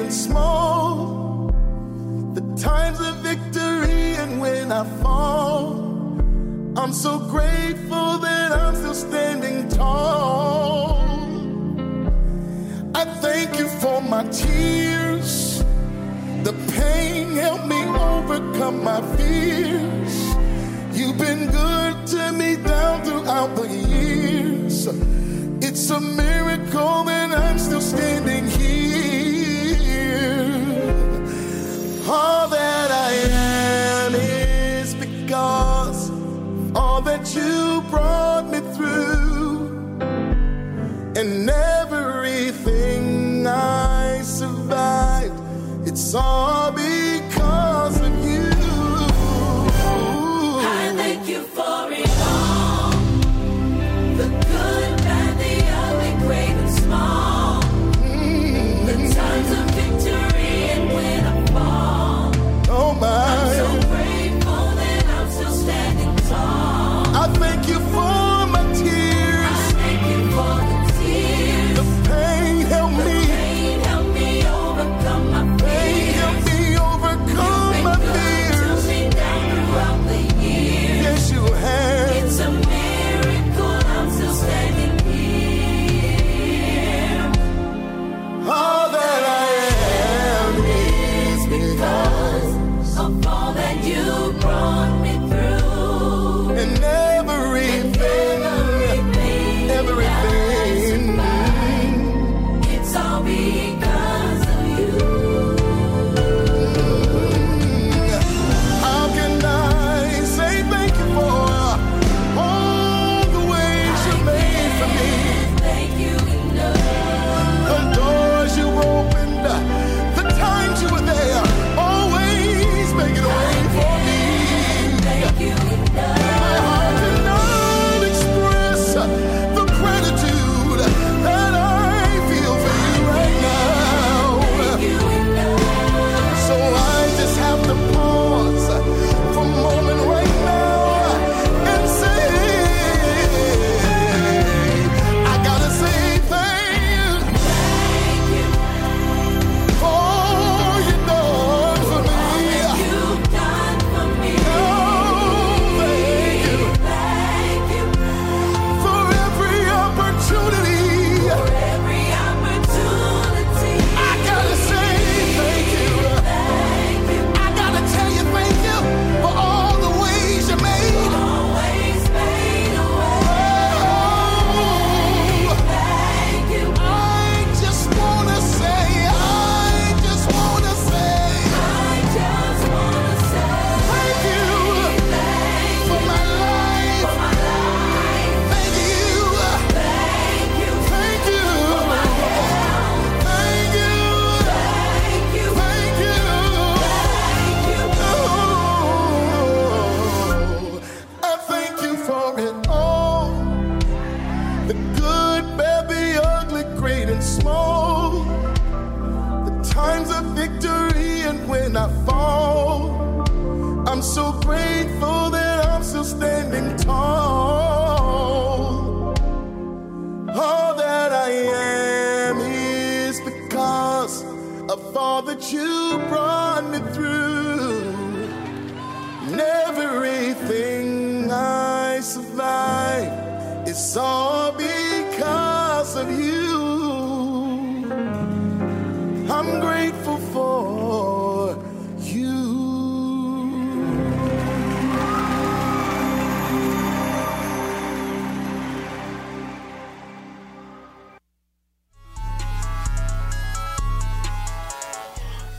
and small, the times of victory and when I fall. I'm so grateful that I'm still standing tall. I thank you for my tears. The pain helped me overcome my fears. You've been good to me down throughout the years. It's a miracle that I'm still standing. All that I am is because all that you brought me through, and everything I survived, it's all.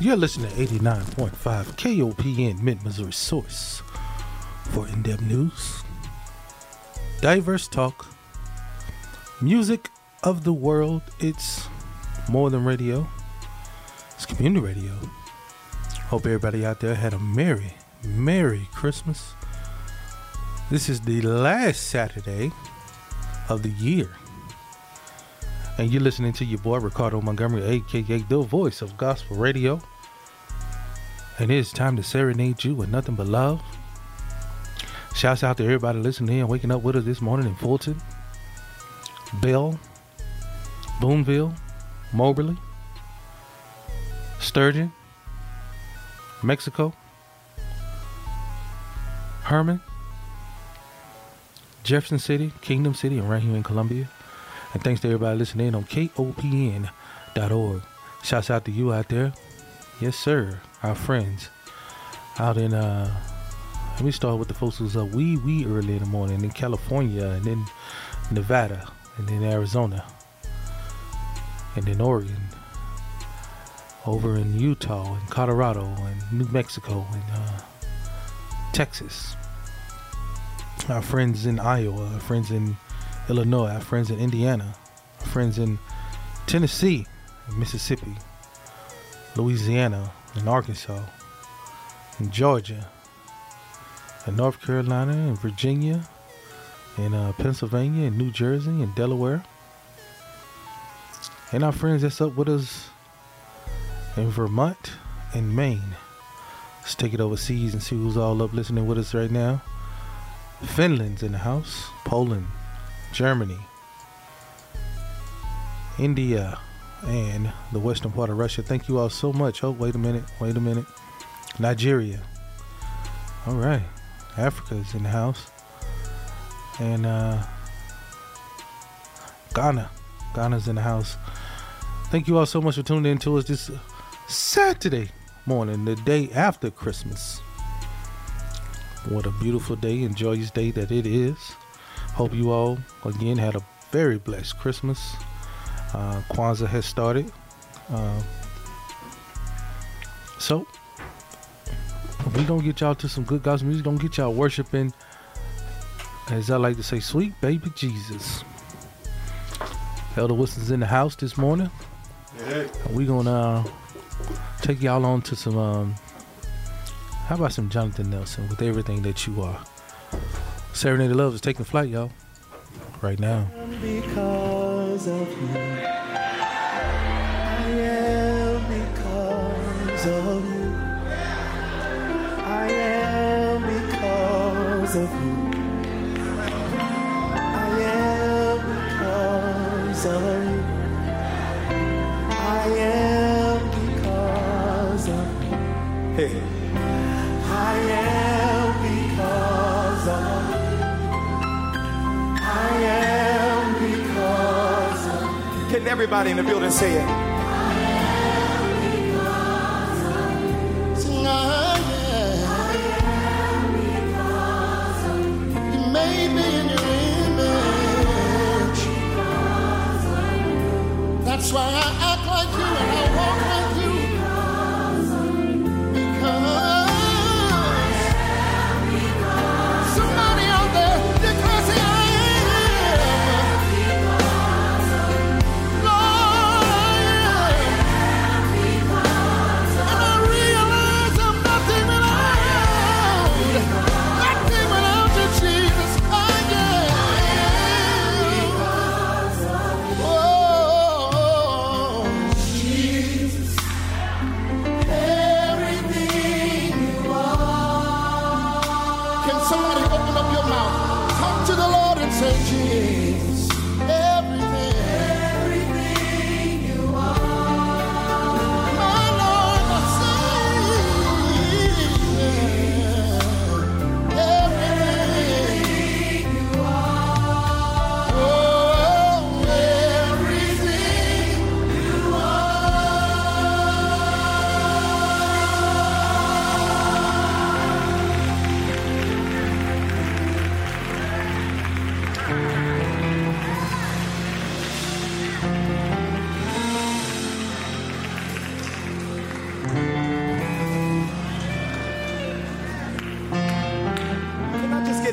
You're listening to 89.5 KOPN Mid Missouri Source for in depth news, diverse talk, music of the world. It's more than radio, it's community radio. Hope everybody out there had a merry, merry Christmas. This is the last Saturday of the year. And you're listening to your boy Ricardo Montgomery, aka the voice of gospel radio and it is time to serenade you with nothing but love. Shouts out to everybody listening and waking up with us this morning in Fulton, Belle, Boonville, Moberly, Sturgeon, Mexico, Hermann, Jefferson City, Kingdom City, and right here in Columbia. And thanks to everybody listening on KOPN.org. Shouts out to you out there. Yes, sir. Our friends out in, uh, let me start with the folks who's up wee wee early in the morning in California and then Nevada and then Arizona and then Oregon over in Utah and Colorado and New Mexico and uh, Texas. Our friends in Iowa, our friends in Illinois, our friends in Indiana, our friends in Tennessee, Mississippi, Louisiana, and Arkansas, in Georgia, in North Carolina, in Virginia, in uh, Pennsylvania, in New Jersey, and Delaware, and our friends that's up with us in Vermont and Maine. Let's take it overseas and see who's all up listening with us right now. Finland's in the house, Poland, Germany, India, and the western part of Russia. Thank you all so much. Oh, wait a minute, wait a minute. Nigeria. All right. Africa is in the house. And uh Ghana. Ghana's in the house. Thank you all so much for tuning in to us this Saturday morning, the day after Christmas. What a beautiful day and joyous day that it is. Hope you all again had a very blessed Christmas. Uh, Kwanzaa has started. Uh, so we gonna get y'all to some good gospel music. Gonna get y'all worshiping, as I like to say, sweet baby Jesus. Elder Wilson's in the house this morning. And we gonna uh, take y'all on to some. Um, how about some Jonathan Nelson with everything that you are? Serenade of Love is taking flight, y'all. Right now. because of you. Of you. I am because of you. I am because of you. Hey. I am because of you. I am because of Can everybody in the building say it? Why I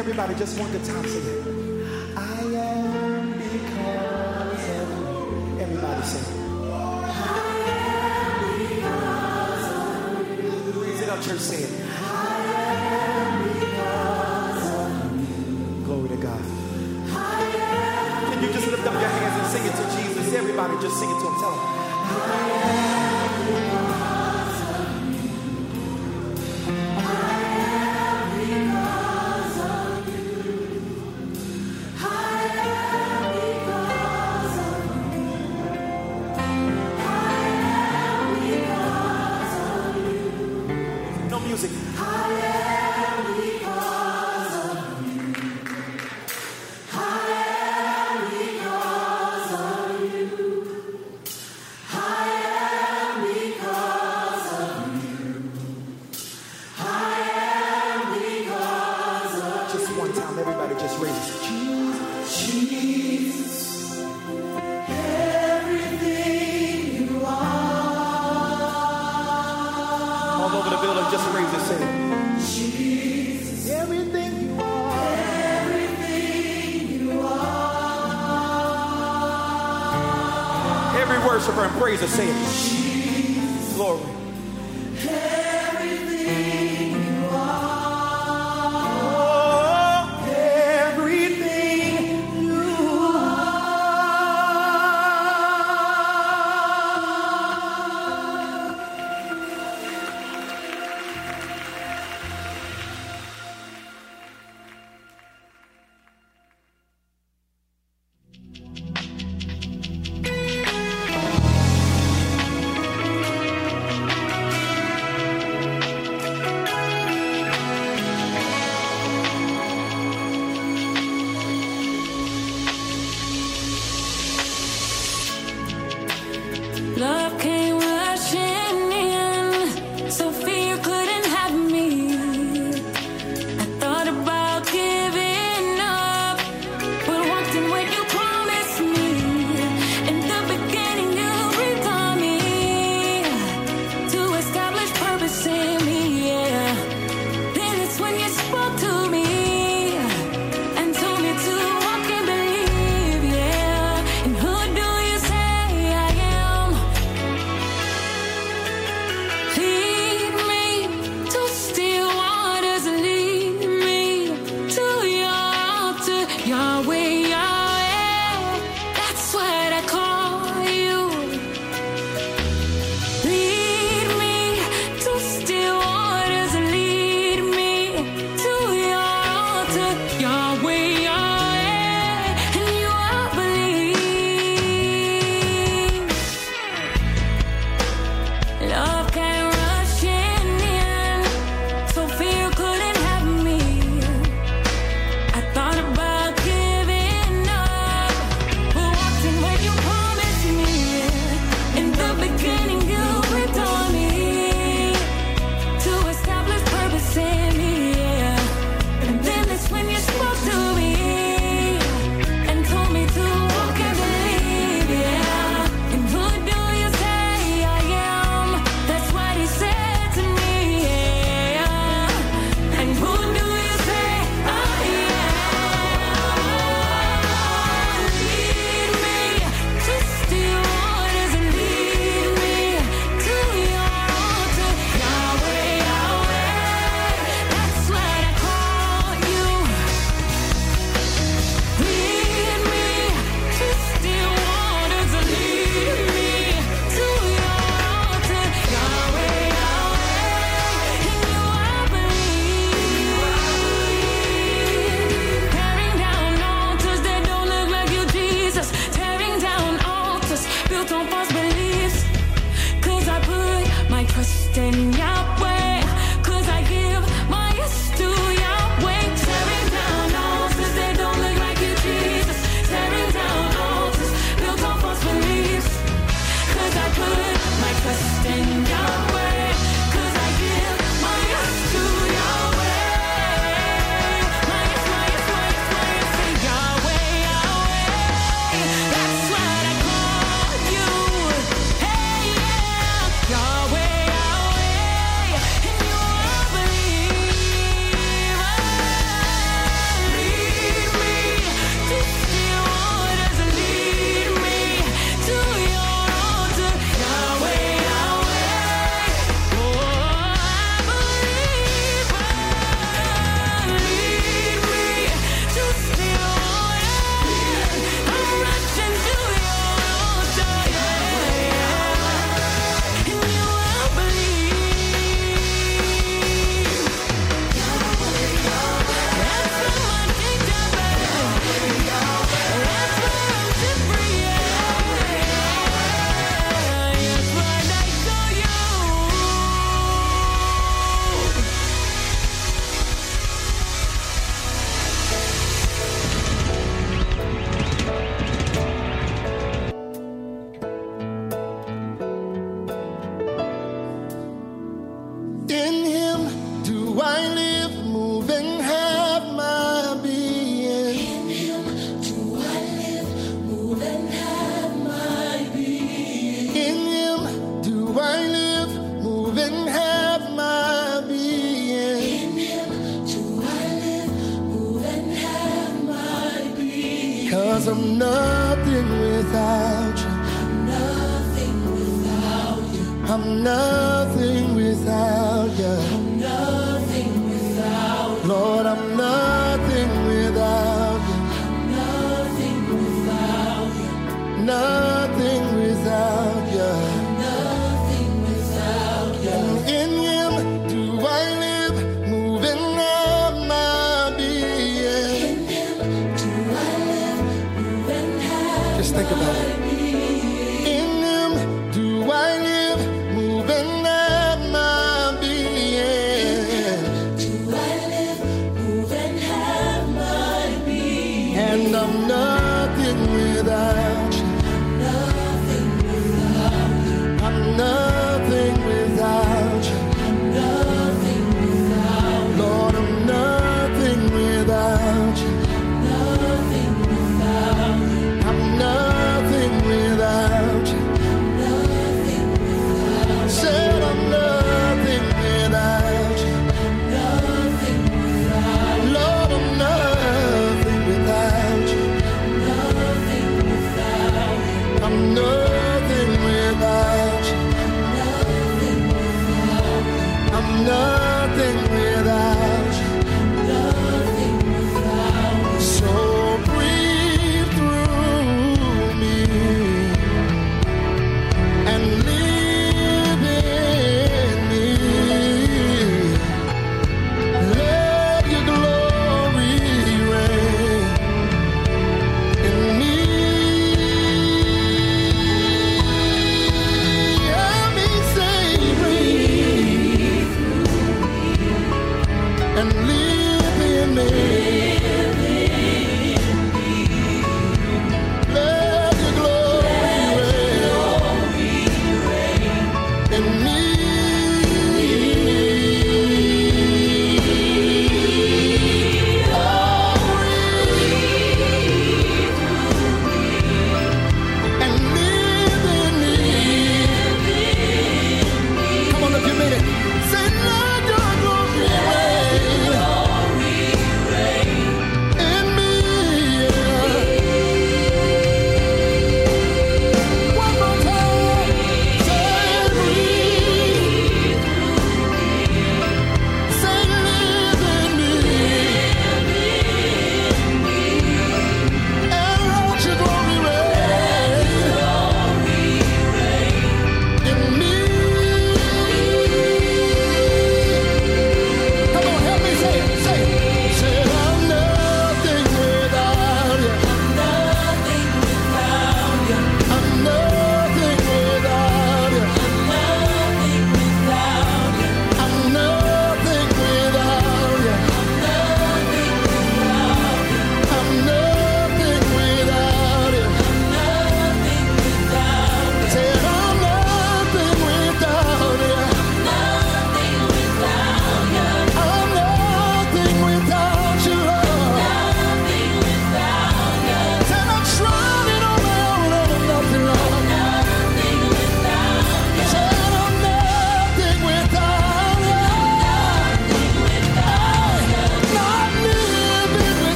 everybody just one good time singing? I am because of you. Everybody sing. Raise it up, church, sing it. Glory to God. Can you just lift up your hands and sing it to Jesus? Everybody just sing it to him. Tell him. Say it. Cause I'm nothing without you. I'm nothing without you. I'm nothing.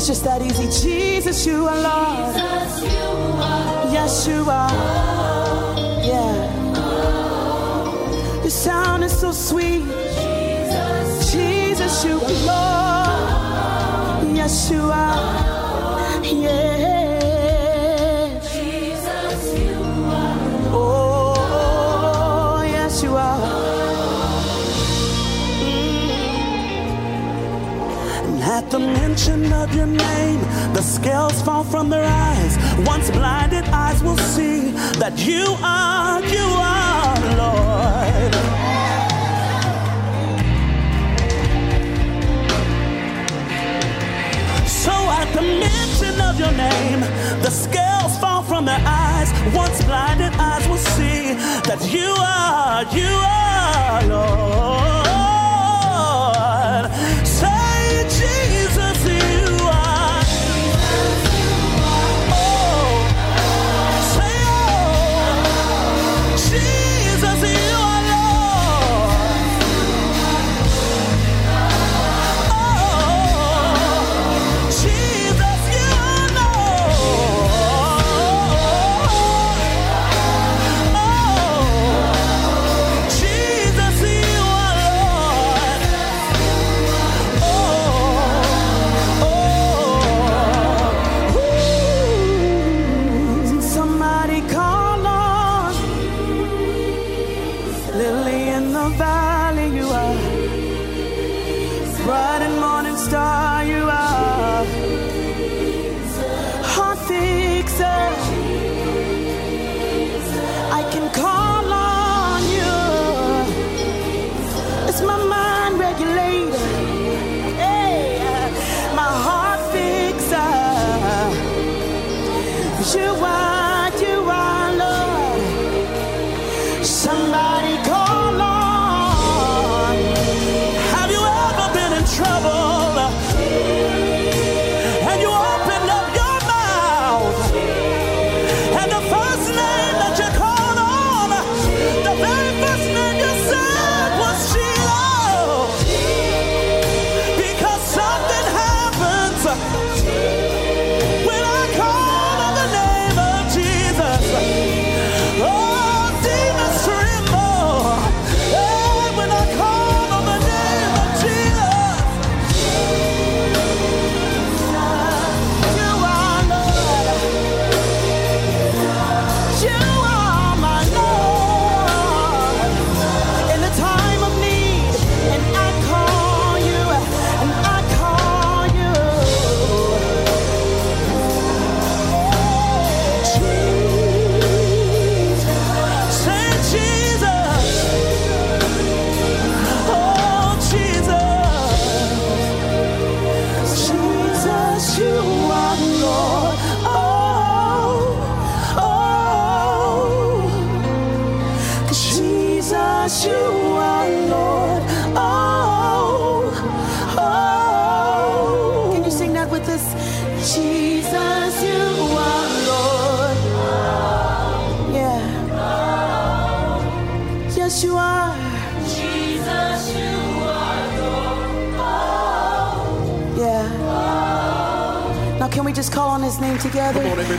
It's just that easy. Jesus, you are Lord. Jesus, you are yes, you are. Yeah. Your sound is so sweet. Jesus, Jesus you are Lord. Yes, you are. Yeah. the mention of your name, the scales fall from their eyes. Once blinded eyes will see that you are, you are Lord. So at the mention of your name, the scales fall from their eyes. Once blinded eyes will see that you are, you are Lord.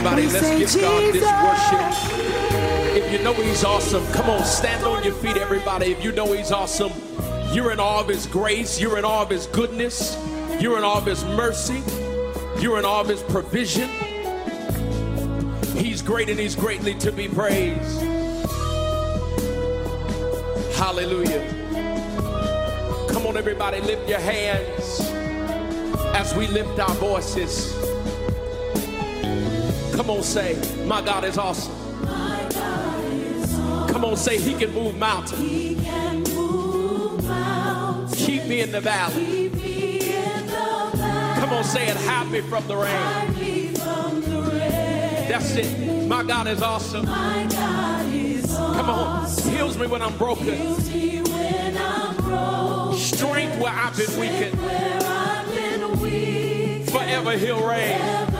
Everybody, let's give God this worship. If you know He's awesome, come on, stand on your feet, everybody. If you know He's awesome, you're in awe of His grace, you're in awe of His goodness, you're in awe of His mercy, you're in awe of His provision. He's great and He's greatly to be praised. Hallelujah. Come on, everybody, lift your hands as we lift our voices. Come on, say, My God is awesome. Come on, say, He can move mountains. He can move mountains. Keep me in the valley. Keep in the valley. Come on, say it, hide me from the rain. From the rain. That's it. My God is awesome. God is Come on, awesome. heals me when I'm broken. When I'm broke. Strength where I've been weakened. Where I've been weak. Forever He'll reign. Ever He will reign.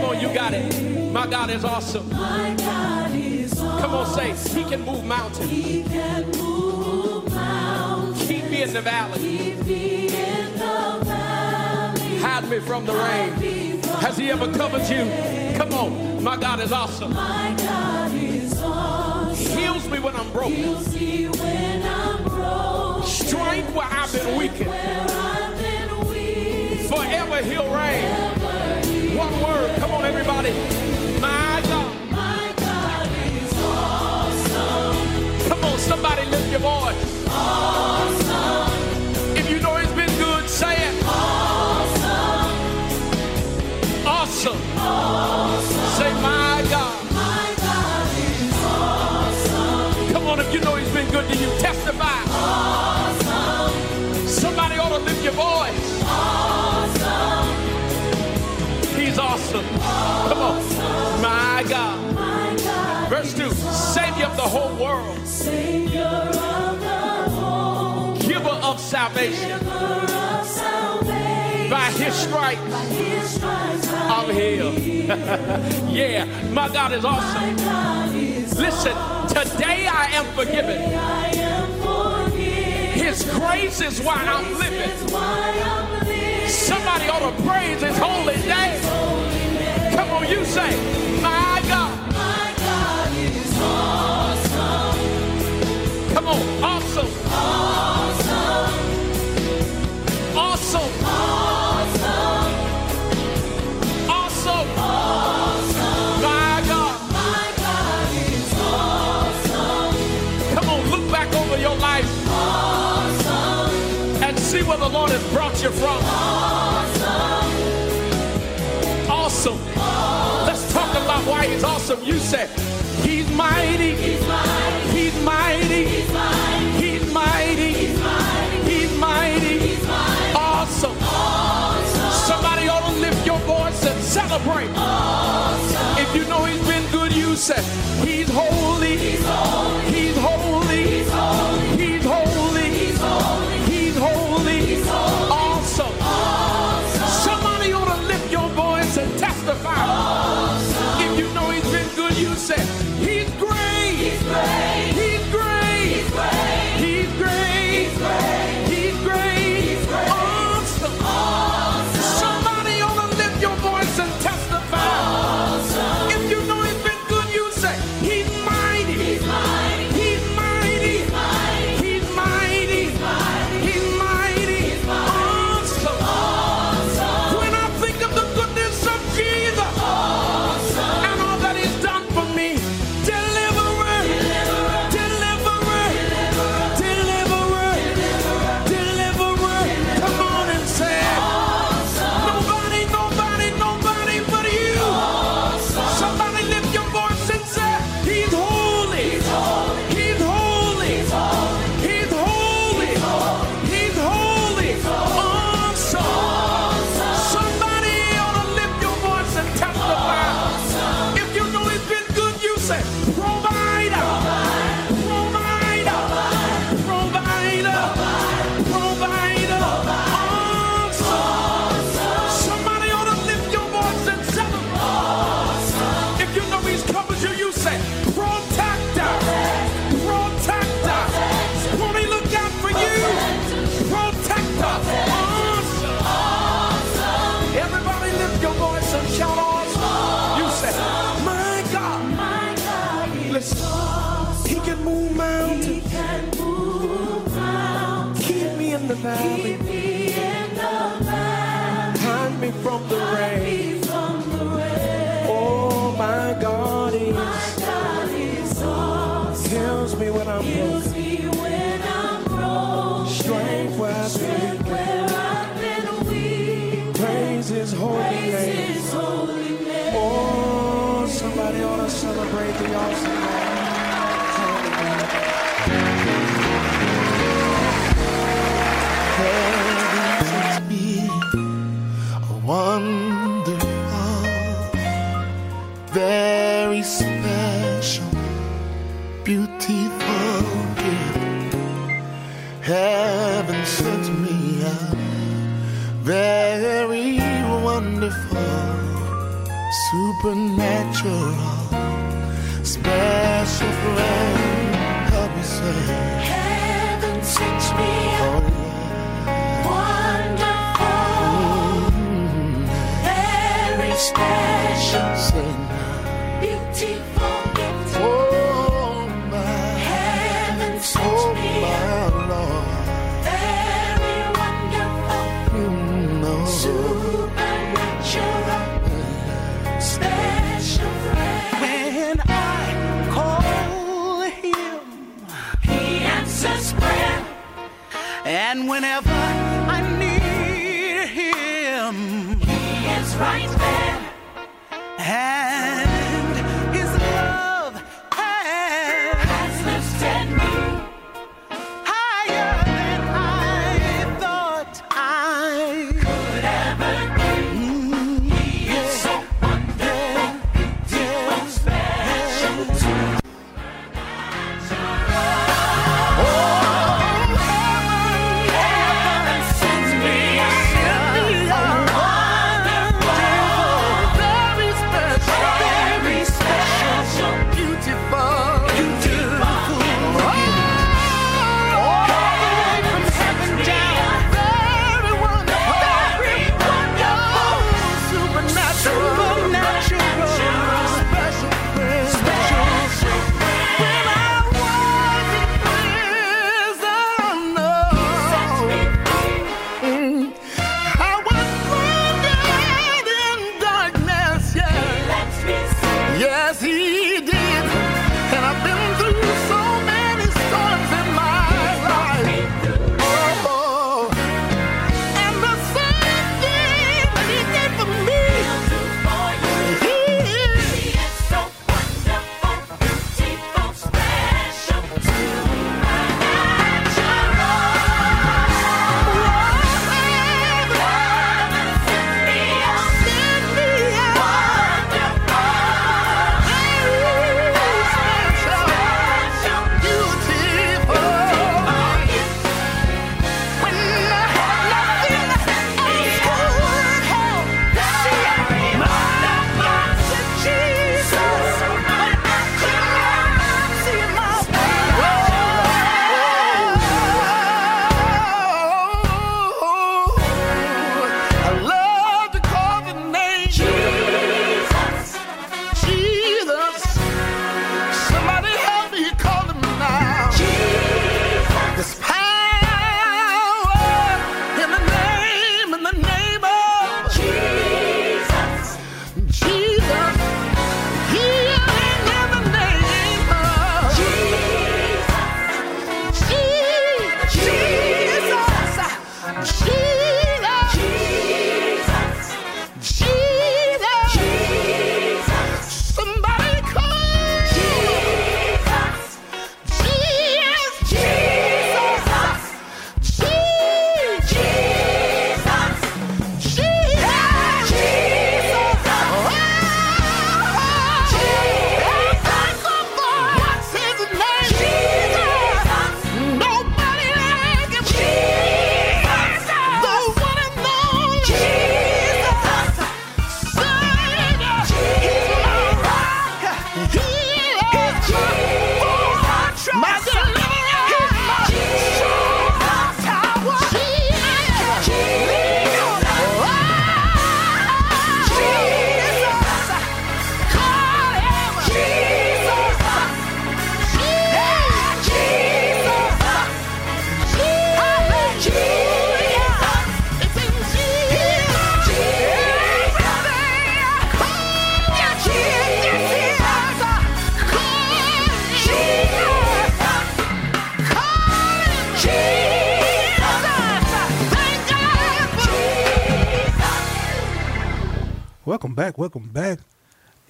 Come on, you got it. My God is awesome. My God is awesome. Come on, say, He can move mountains. He can move mountains. Keep me in the valley. Keep me in the valley. Hide me from the rain. Has He ever covered you? Come on, my God is awesome. My God is awesome. Heals me when I'm broken. Heals me when I'm broke. Strength where I've been weakened. Where I've been weak. Forever He'll reign. One word. Come on, everybody. The whole world, Savior of the whole. giver of salvation. Giver of salvation. By his stripes, By his stripes I'm healed. yeah, my God is awesome. God is Listen, today I am forgiven. I am forgiven. His grace is why I'm living. Brought from. Awesome. Awesome. Let's talk about why he's awesome. You say, He's mighty. He's mighty. He's mighty. He's mighty. He's mighty. He's mighty. He's mighty. He's mighty. Awesome. Awesome. Somebody ought to lift your voice and celebrate. Awesome. If you know he's been good, you say, He's holy. He's holy. He's holy. To celebrate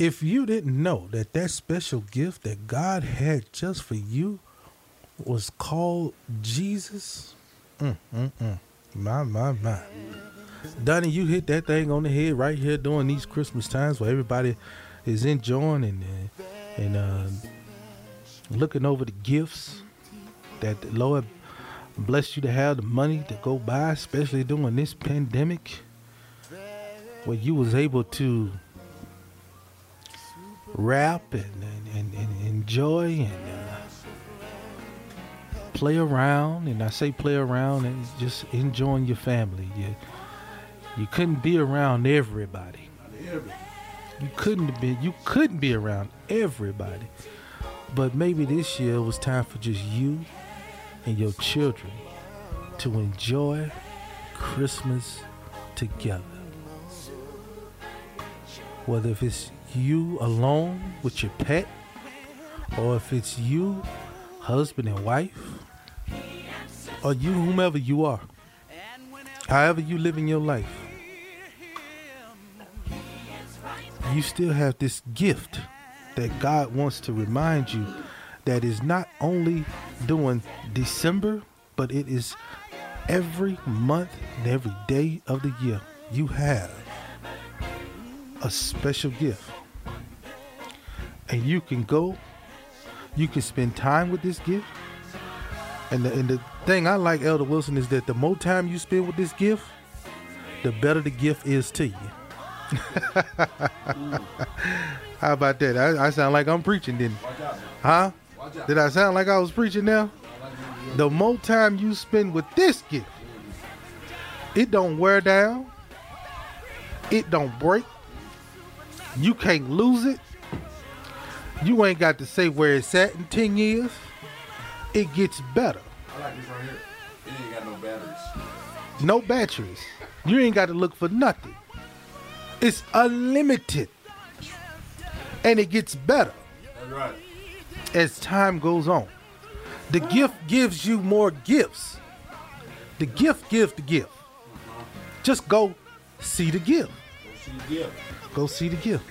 If you didn't know that that special gift that God had just for you was called Jesus, mm, mm, mm. my, my, my. Donnie, you hit that thing on the head right here during these Christmas times where everybody is enjoying and uh, and uh, looking over the gifts that the Lord blessed you to have the money to go buy, especially during this pandemic, where you was able to rap and, and, and, and enjoy and uh, play around. And I say play around and just enjoying your family. You, you couldn't be around everybody. You couldn't be you couldn't be around everybody. But maybe this year it was time for just you and your children to enjoy Christmas together. Whether if it's you alone with your pet, or if it's you, husband and wife, or you, whomever you are, however you live in your life, you still have this gift that God wants to remind you that is not only during December, but it is every month and every day of the year. You have a special gift. And you can go, you can spend time with this gift. And the, and the thing I like, Elder Wilson, is that the more time you spend with this gift, the better the gift is to you. How about that? I, I sound like I'm preaching, didn't Huh? Did I sound like I was preaching now? The more time you spend with this gift, it don't wear down. It don't break. You can't lose it. You ain't got to say where it's at in 10 years. It gets better. I like this right here. It ain't got no batteries. No batteries. You ain't got to look for nothing. It's unlimited. And it gets better That's right. as time goes on. The gift gives you more gifts. The gift gives the gift. Just go see the gift. Go See the gift. Go see the gift.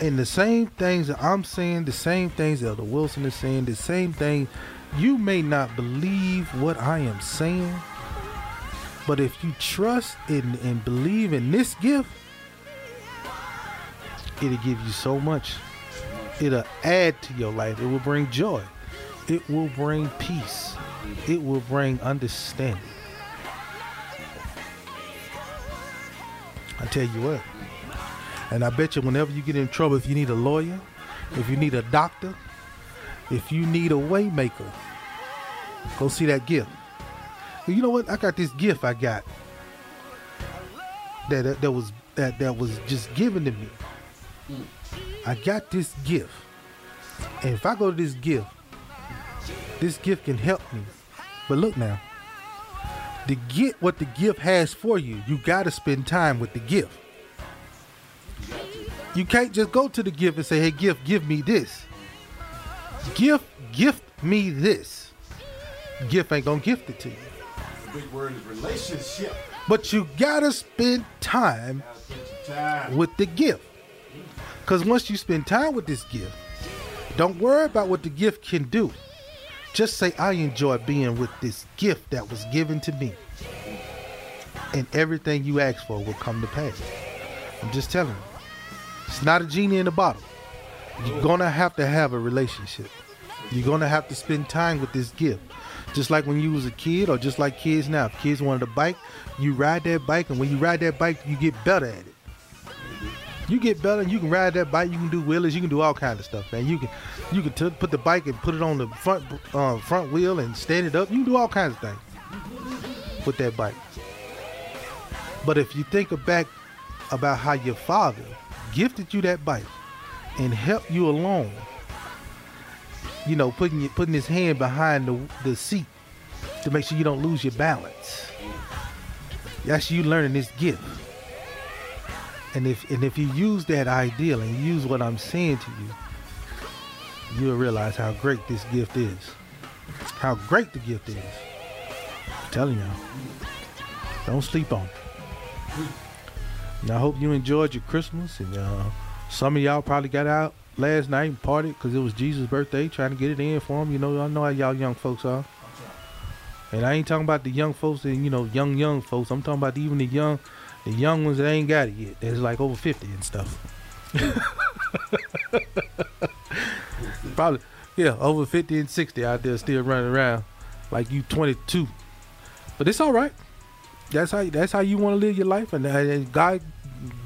And the same things that I'm saying, the same things that Elder Wilson is saying, the same thing. You may not believe what I am saying, but if you trust and, and believe in this gift, it'll give you so much. It'll add to your life. It will bring joy. It will bring peace. It will bring understanding. I tell you what. And I bet you whenever you get in trouble, if you need a lawyer, if you need a doctor, if you need a waymaker, go see that gift. You know what? I got this gift I got that that, that was that that was just given to me. I got this gift. And if I go to this gift, this gift can help me. But look now, to get what the gift has for you, you got to spend time with the gift. You can't just go to the gift and say, "Hey, gift, give me this." Gift, gift me this. Gift ain't gonna gift it to you, The big word is relationship. but you gotta spend time Gotta spend time. with the gift. Because once you spend time with this gift, don't worry about what the gift can do. Just say, I enjoy being with this gift that was given to me. And everything you ask for will come to pass. I'm just telling you. It's not a genie in a bottle. You're going to have to have a relationship. You're going to have to spend time with this gift. Just like when you was a kid or just like kids now. If kids wanted a bike, you ride that bike. And when you ride that bike, you get better at it. You get better. And you can ride that bike. You can do wheelies. You can do all kinds of stuff, man. You can, you can t- put the bike and put it on the front uh, front wheel and stand it up. You can do all kinds of things with that bike. But if you think back about how your father gifted you that bike and helped you along, you know, putting putting his hand behind the the seat to make sure you don't lose your balance. That's you learning this gift. And if and if you use that ideal and use what I'm saying to you, you'll realize how great this gift is. How great the gift is. I'm telling y'all. Don't sleep on it. And I hope you enjoyed your Christmas. And uh, some of y'all probably got out last night and partied because it was Jesus' birthday, trying to get it in for him. You know, I know how y'all young folks are. And I ain't talking about the young folks and you know young young folks. I'm talking about even the young, the young ones that ain't got it yet. That's like over 50 and stuff. Probably, yeah, over 50 and 60 out there still running around like you 22. But it's all right. That's how that's how you want to live your life, and, and God,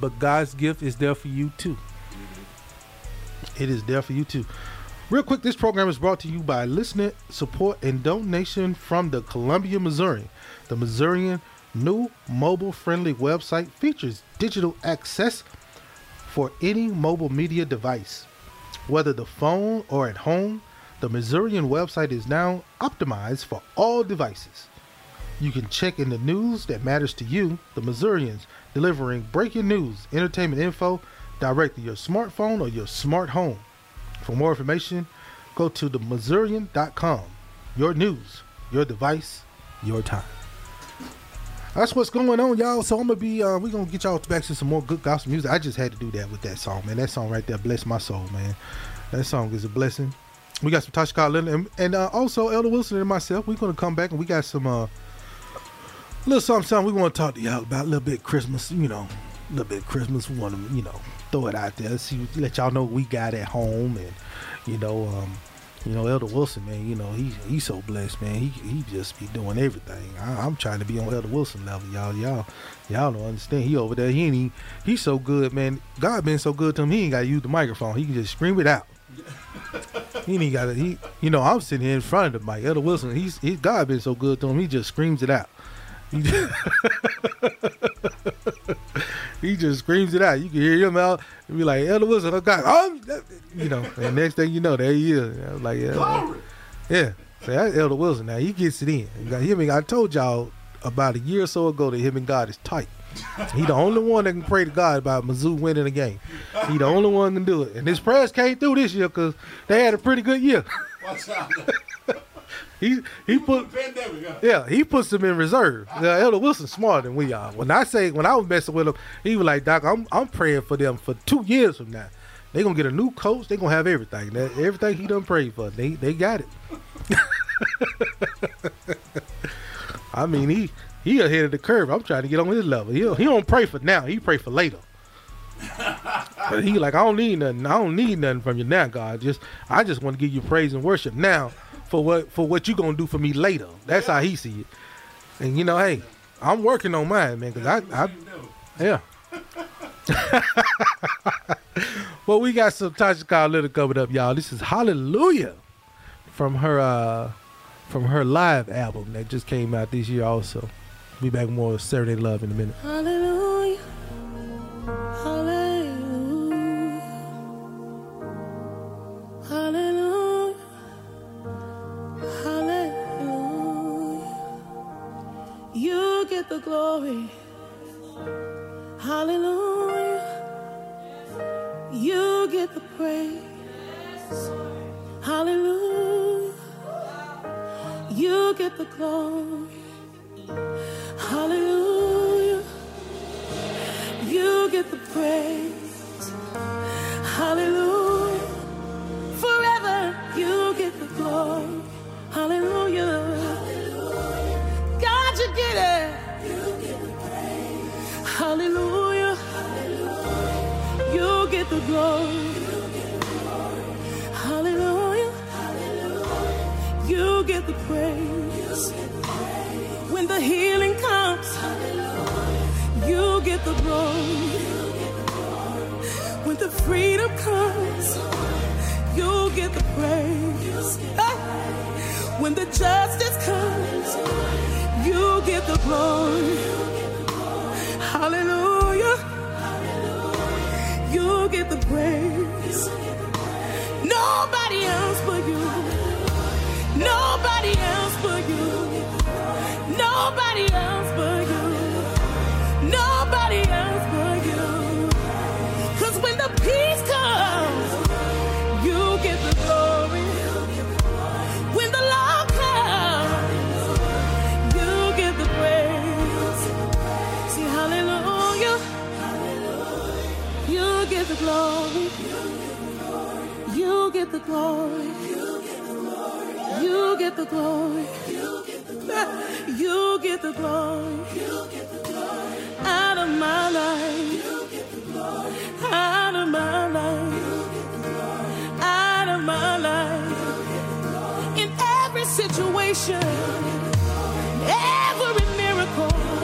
but God's gift is there for you too. It is there for you too. Real quick, this program is brought to you by listener support and donation from the Columbia, Missouri. The Missourian new mobile-friendly website features digital access for any mobile media device. Whether the phone or at home, the Missourian website is now optimized for all devices. You can check in the news that matters to you, the Missourians, delivering breaking news, entertainment info direct to your smartphone or your smart home. For more information, go to themissourian.com. Your news, your device, your time. That's what's going on, y'all. So I'm gonna be uh we're gonna get y'all back to some more good gospel music. I just had to do that with that song, man. That song right there bless my soul, man. That song is a blessing. We got some Tasha Cobb and, and uh, also Elder Wilson and myself. We're gonna come back and we got some uh little something, something we want to talk to y'all about. A little bit Christmas, you know, a little bit Christmas. We want to, you know, throw it out there, Let's see, let y'all know what we got at home, and you know, um, you know, Elder Wilson, man, you know, he he's so blessed, man. He he just be doing everything. I, I'm trying to be on Elder Wilson level, y'all. Y'all, y'all don't understand. He over there, he ain't even, he's so good, man. God been so good to him. He ain't got to use the microphone. He can just scream it out. He ain't got to. He, you know, I'm sitting here in front of the mic. Elder Wilson, he's he, God been so good to him. He just screams it out. He just, he just screams it out. You can hear him out and be like, Elder Wilson, oh God, oh, you know. And next thing you know, there he is. I was like, yeah, yeah. So that's Elder Wilson. Now he gets it in. Him. and- I told y'all about a year or so ago that him and God is tight. He the only one that can pray to God about Mizzou winning a game. He the only one can do it. And his prayers came through this year because they had a pretty good year. He he put yeah, he puts them in reserve. Yeah, Elder Wilson smarter than we are. When I say when I was messing with him, he was like, Doc, I'm I'm praying for them for two years from now. They gonna get a new coach. They gonna have everything. That everything he done prayed for. They they got it. I mean, he he ahead of the curve. I'm trying to get on his level. He he don't pray for now. He pray for later. But he like, I don't need nothing. I don't need nothing from you now, God. Just I just want to give you praise and worship now for what for what you gonna do for me later. That's how he see it. And you know, hey, I'm working on mine, man, because I, I yeah. well, we got some Tasha Cobb Little covered up, y'all. This is Hallelujah from her uh from her live album that just came out this year also. Be back with more Saturday Love in a minute. Hallelujah. Hallelujah. Hallelujah. You get the glory. Hallelujah. You get the praise. Hallelujah. You get the glory. Hallelujah. You get the praise. Hallelujah. Forever you get the glory. Hallelujah. Get it. Hallelujah. You get the glory. Hallelujah. You get the praise. When the healing comes, you get the glory. When the freedom comes, you get the praise. When the justice comes, you get the glory. Hallelujah. You get the praise. Nobody else but you. Nobody else You get the glory. You get the glory. You get the you get the glory. You get the glory out of my life. Out of my life. Out of my life. In every situation. Every miracle.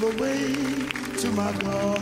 Still away to my God.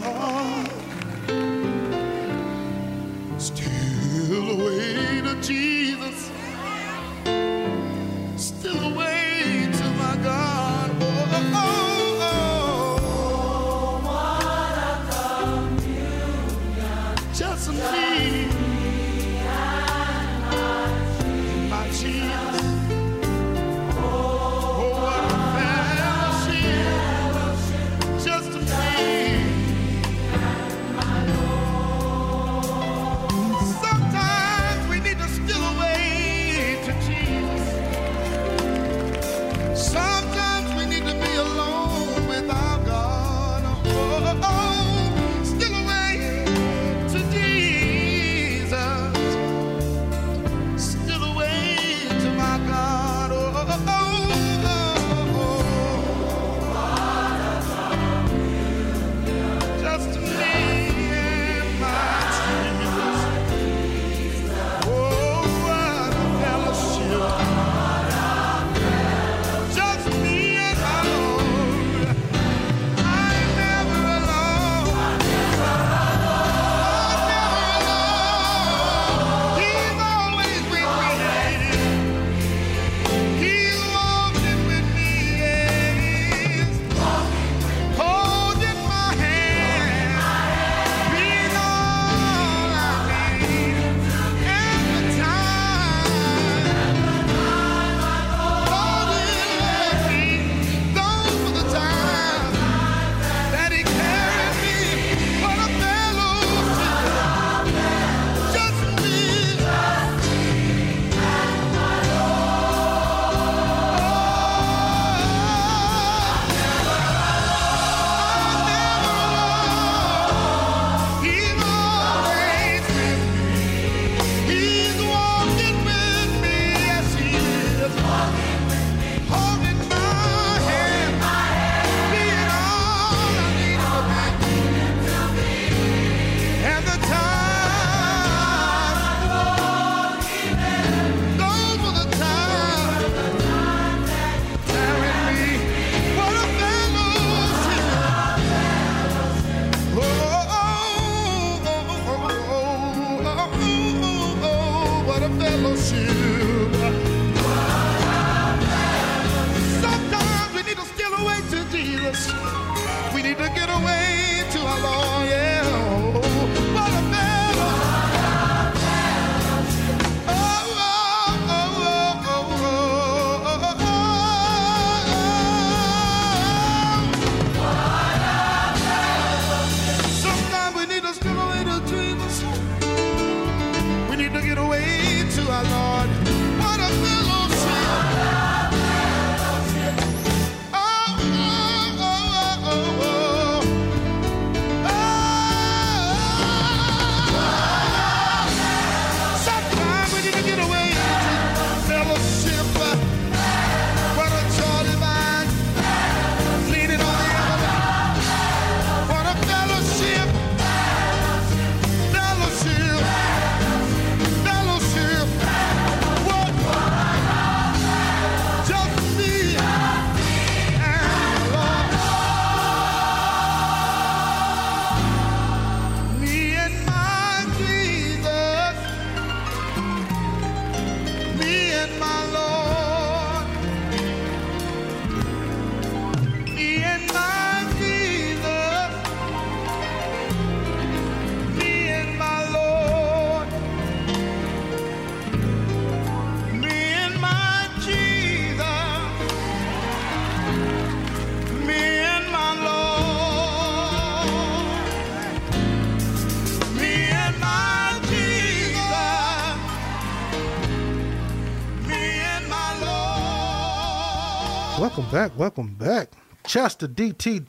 Back. Welcome back. Chester DT.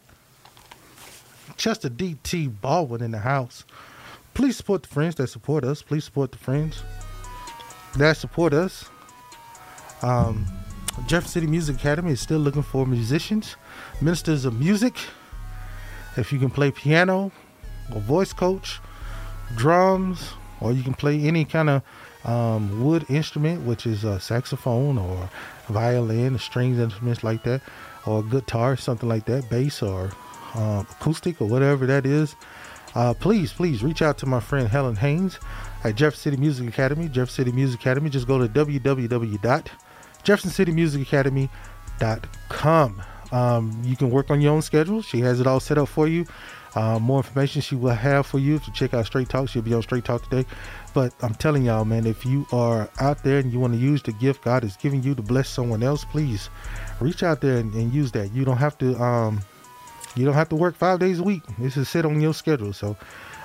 Chester DT Baldwin in the house. Please support the friends that support us. Please support the friends that support us. Um, Jefferson City Music Academy is still looking for musicians, ministers of music. If you can play piano, or voice coach, drums, or you can play any kind of um, wood instrument, which is a saxophone or violin, strings instruments like that, or guitar, something like that, bass or um, acoustic or whatever that is. Uh, please, please reach out to my friend Helen Haynes at Jeff City Music Academy. Jeff City Music Academy. Just go to www.jeffersoncitymusicacademy.com. Um, you can work on your own schedule. She has it all set up for you. Uh, more information she will have for you you check out Straight Talk. She'll be on Straight Talk today. But I'm telling y'all, man, if you are out there and you want to use the gift God is giving you to bless someone else, please reach out there and, and use that. You don't have to. Um, you don't have to work five days a week. This is set on your schedule. So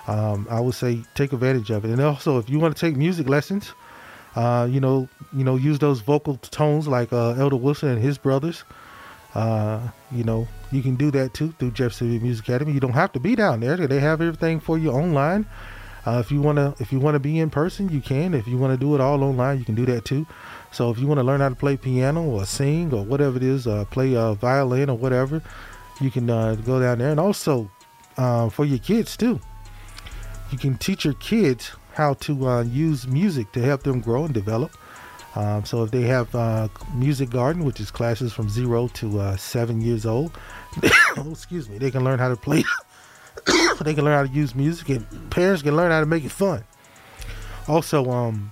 um, I would say take advantage of it. And also, if you want to take music lessons, uh, you know, you know, use those vocal tones like uh, Elder Wilson and his brothers. Uh, you know, you can do that too through Jefferson City Music Academy. You don't have to be down there. They have everything for you online. Uh, if you wanna, if you wanna be in person, you can. If you wanna do it all online, you can do that too. So if you want to learn how to play piano or sing or whatever it is, uh, play uh, violin or whatever, you can uh, go down there. And also uh, for your kids too, you can teach your kids how to uh, use music to help them grow and develop. Um, so if they have music garden, which is classes from zero to seven years old, excuse me, they can learn how to play. they can learn how to use music, and parents can learn how to make it fun. Also, um,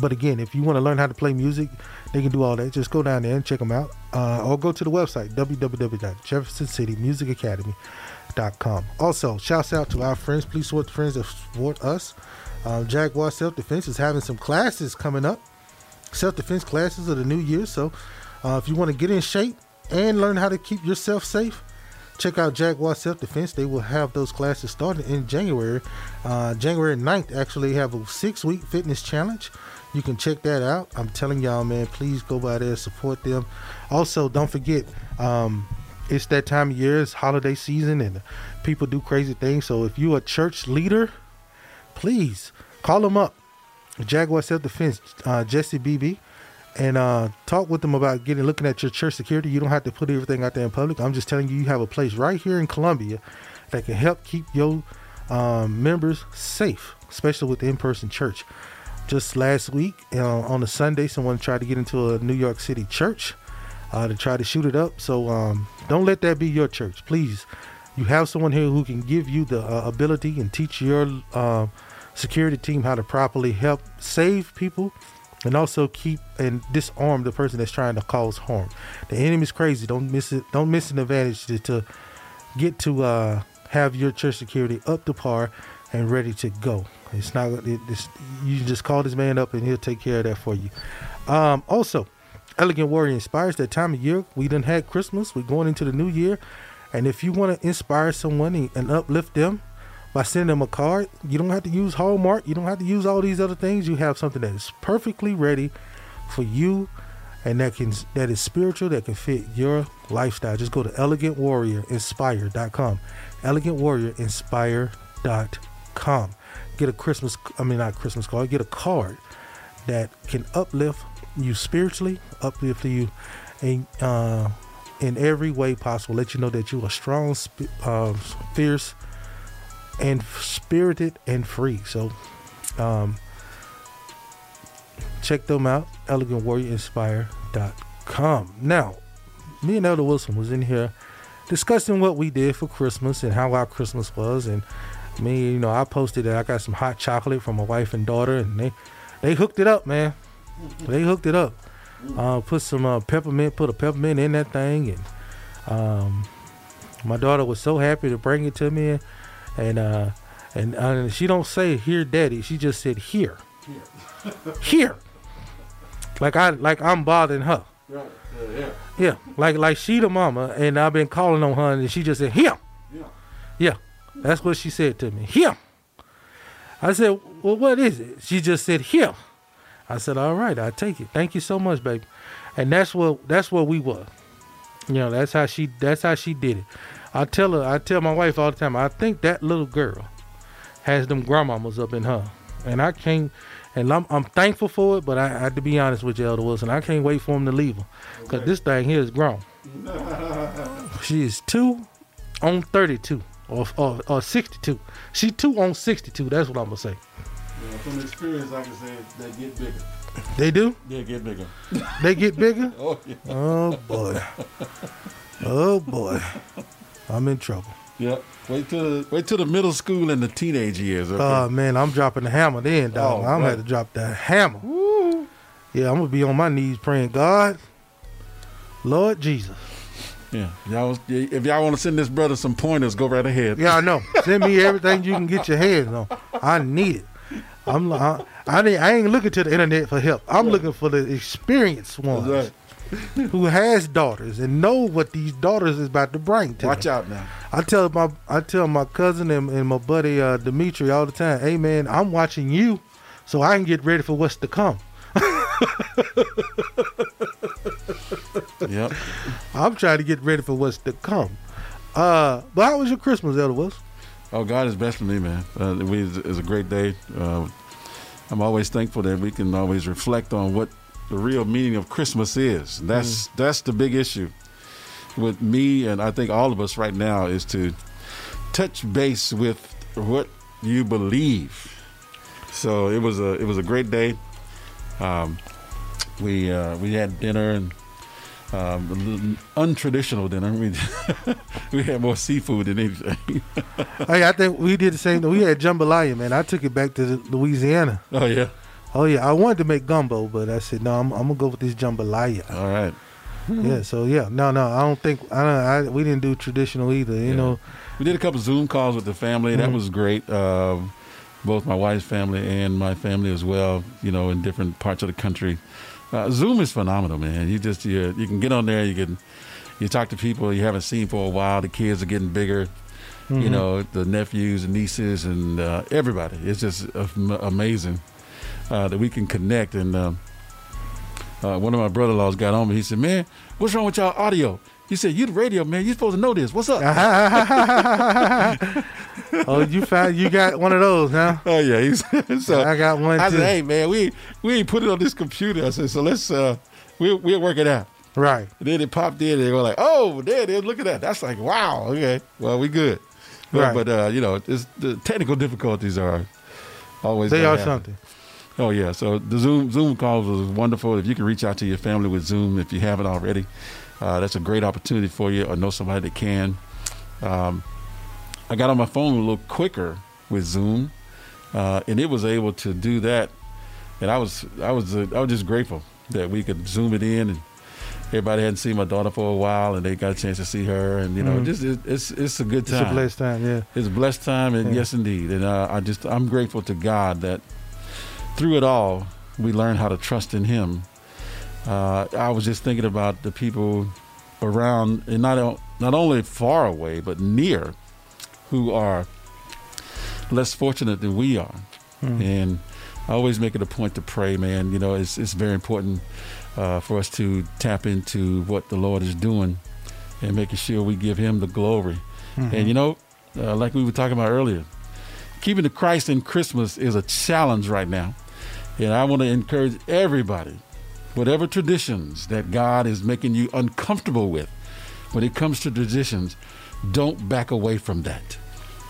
but again, if you want to learn how to play music, they can do all that. Just go down there and check them out, uh, or go to the website www.jeffersoncitymusicacademy.com. Also, shouts out to our friends. Please support the friends that support us. Um, Jaguar Self Defense is having some classes coming up, self defense classes of the new year. So, uh, if you want to get in shape and learn how to keep yourself safe, check out Jaguar Self Defense. They will have those classes starting in January. Uh, January 9th, actually, have a six week fitness challenge. You can check that out. I'm telling y'all, man, please go by there, support them. Also, don't forget, um, it's that time of year, it's holiday season, and people do crazy things. So if you're a church leader, please call them up. Jaguar Self Defense, uh, Jesse BB, and uh, talk with them about getting looking at your church security. You don't have to put everything out there in public. I'm just telling you, you have a place right here in Columbia that can help keep your um, members safe, especially with the in-person church. Just last week uh, on a Sunday, someone tried to get into a New York City church uh, to try to shoot it up. So um, don't let that be your church, please. You have someone here who can give you the uh, ability and teach your uh, security team how to properly help save people and also keep and disarm the person that's trying to cause harm. The enemy's crazy. Don't miss it. Don't miss an advantage to, to get to uh, have your church security up to par and ready to go. It's not. It, it's, you just call this man up and he'll take care of that for you. Um, also, Elegant Warrior inspires that time of year. We done had Christmas. We're going into the new year, and if you want to inspire someone and, and uplift them by sending them a card, you don't have to use Hallmark. You don't have to use all these other things. You have something that is perfectly ready for you and that can that is spiritual that can fit your lifestyle. Just go to elegantwarriorinspire.com. Elegantwarriorinspire.com. Get a Christmas I mean not Christmas card, get a card that can uplift you spiritually, uplift you in uh, in every way possible. Let you know that you are strong, uh, fierce, and spirited and free. So, um, check them out. ElegantWarriorInspire.com. Now, me and Elder Wilson was in here discussing what we did for Christmas and how our Christmas was. And me, you know, I posted that I got some hot chocolate from my wife and daughter, and they they hooked it up, man. They hooked it up. Uh, put some uh, peppermint, put a peppermint in that thing, and um, my daughter was so happy to bring it to me, and uh, and uh, she don't say here, daddy. She just said here, here, like I like I'm bothering her. Right. Yeah, yeah. Yeah, like like she the mama, and I've been calling on her, and she just said here. Yeah. Yeah, that's what she said to me. Here. I said, well, what is it? She just said here. I said, all right, I take it. Thank you so much, baby. And that's what that's what we were. You know, that's how she that's how she did it. I tell her, I tell my wife all the time, I think that little girl has them grandmamas up in her. And I can't and I'm, I'm thankful for it, but I, I have to be honest with you, Elder Wilson. I can't wait for him to leave her. Because this thing here is grown. she is two on 32 or, or, or 62. She two on 62. That's what I'm going to say. Yeah, from experience, I can say they get bigger. They do? They get bigger. They get bigger? Oh yeah. Oh, boy. Oh, boy. I'm in trouble. Yep. Wait till the, wait till the middle school and the teenage years. Okay. Oh man, I'm dropping the hammer then, dog. Oh, I'm gonna right. have to drop that hammer. Yeah, I'm gonna be on my knees praying, God, Lord Jesus. yeah. Y'all, was- if y'all want to send this brother some pointers, go right ahead. Yeah, I know. Send me everything you can get your hands on. I need it. I'm I, I, ain't, I ain't looking to the internet for help. I'm looking for the experienced ones right. who has daughters and know what these daughters is about to bring to Watch them. out now. I tell my I tell my cousin and, and my buddy uh, Dimitri all the time, "Hey man, I'm watching you, so I can get ready for what's to come." Yep. I'm trying to get ready for what's to come. Uh, but how was your Christmas, Elder Wilson? Oh, God is best for me, man. Uh, we it's a great day. Uh, I'm always thankful that we can always reflect on what the real meaning of Christmas is. That's that's the big issue with me, and I think all of us right now is to touch base with what you believe. So it was a it was a great day. Um, we uh, we had dinner and um, untraditional dinner. We we had more seafood than anything. hey, I think we did the same. thing. We had jambalaya, man. I took it back to Louisiana. oh yeah. Oh yeah, I wanted to make gumbo, but I said no. I'm, I'm gonna go with this jambalaya. All right. Yeah. So yeah, no, no. I don't think I don't. I, we didn't do traditional either. You Yeah. know. We did a couple Zoom calls with the family. That Mhm. was great. Um, both my wife's family and my family as well. You know, in different parts of the country. Uh, Zoom is phenomenal, man. You just you, you can get on there. You can you talk to people you haven't seen for a while. The kids are getting bigger. You Mhm. know, the nephews and nieces and uh, everybody. It's just amazing uh, that we can connect. And um, uh, one of my brother-in-laws got on me. He said, "Man, what's wrong with y'all audio?" He said, "You the radio man. You supposed to know this. What's up?" oh, you found you got one of those, huh? Oh yeah, he's so. I got one I too. said, "Hey man, we we ain't put it on this computer." I said, "So let's uh, we'll we'll work it out." Right. And then it popped in, and they go like, "Oh, there it is! Look at that! That's like wow. Okay, well we good." But, Right. but uh, you know, it's, the technical difficulties are always They are happen. something. Oh yeah, so the Zoom Zoom calls was wonderful. If you can reach out to your family with Zoom, if you haven't already, uh, that's a great opportunity for you, or know somebody that can. Um, I got on my phone a little quicker with Zoom, uh, and it was able to do that. And I was I was uh, I was just grateful that we could Zoom it in, and everybody hadn't seen my daughter for a while, and they got a chance to see her, and you know, Mhm. just it, it's it's a good time. It's a blessed time. Yeah. It's a blessed time, and Yeah. yes, indeed. And uh, I just I'm grateful to God that through it all we learn how to trust in Him. Uh, I was just thinking about the people around, and not not only far away but near, who are less fortunate than we are. Hmm. And I always make it a point to pray, man. You know, it's it's very important uh, for us to tap into what the Lord is doing and making sure we give Him the glory. And you know, uh, like we were talking about earlier, keeping the Christ in Christmas is a challenge right now. And I want to encourage everybody, whatever traditions that God is making you uncomfortable with, when it comes to traditions, don't back away from that.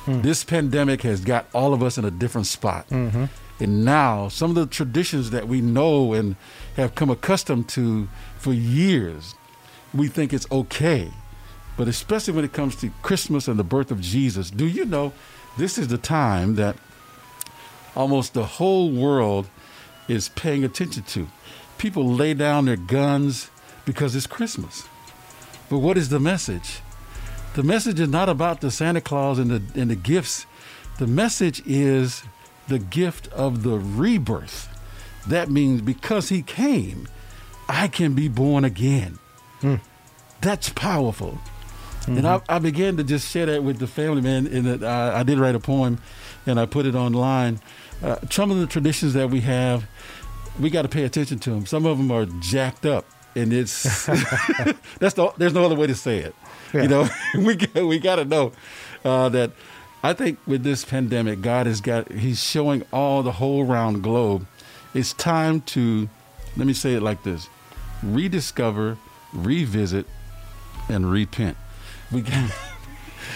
This pandemic has got all of us in a different spot. Mm-hmm. And now, some of the traditions that we know and have come accustomed to for years, we think it's okay. But especially when it comes to Christmas and the birth of Jesus, do you know this is the time that almost the whole world is paying attention to? People lay down their guns because it's Christmas. But what is the message? The message is not about the Santa Claus and the and the gifts. The message is the gift of the rebirth. That means because he came, I can be born again. That's powerful. And I, I began to just share that with the family, man. And that I, I did write a poem, and I put it online. Uh, some of the traditions that we have, we got to pay attention to them. Some of them are jacked up, and it's that's the there's no other way to say it. Yeah. You know, we got- we got to know uh, that I think with this pandemic, God has got He's showing all the whole round globe. It's time to let me say it like this: rediscover, revisit, and repent. We got,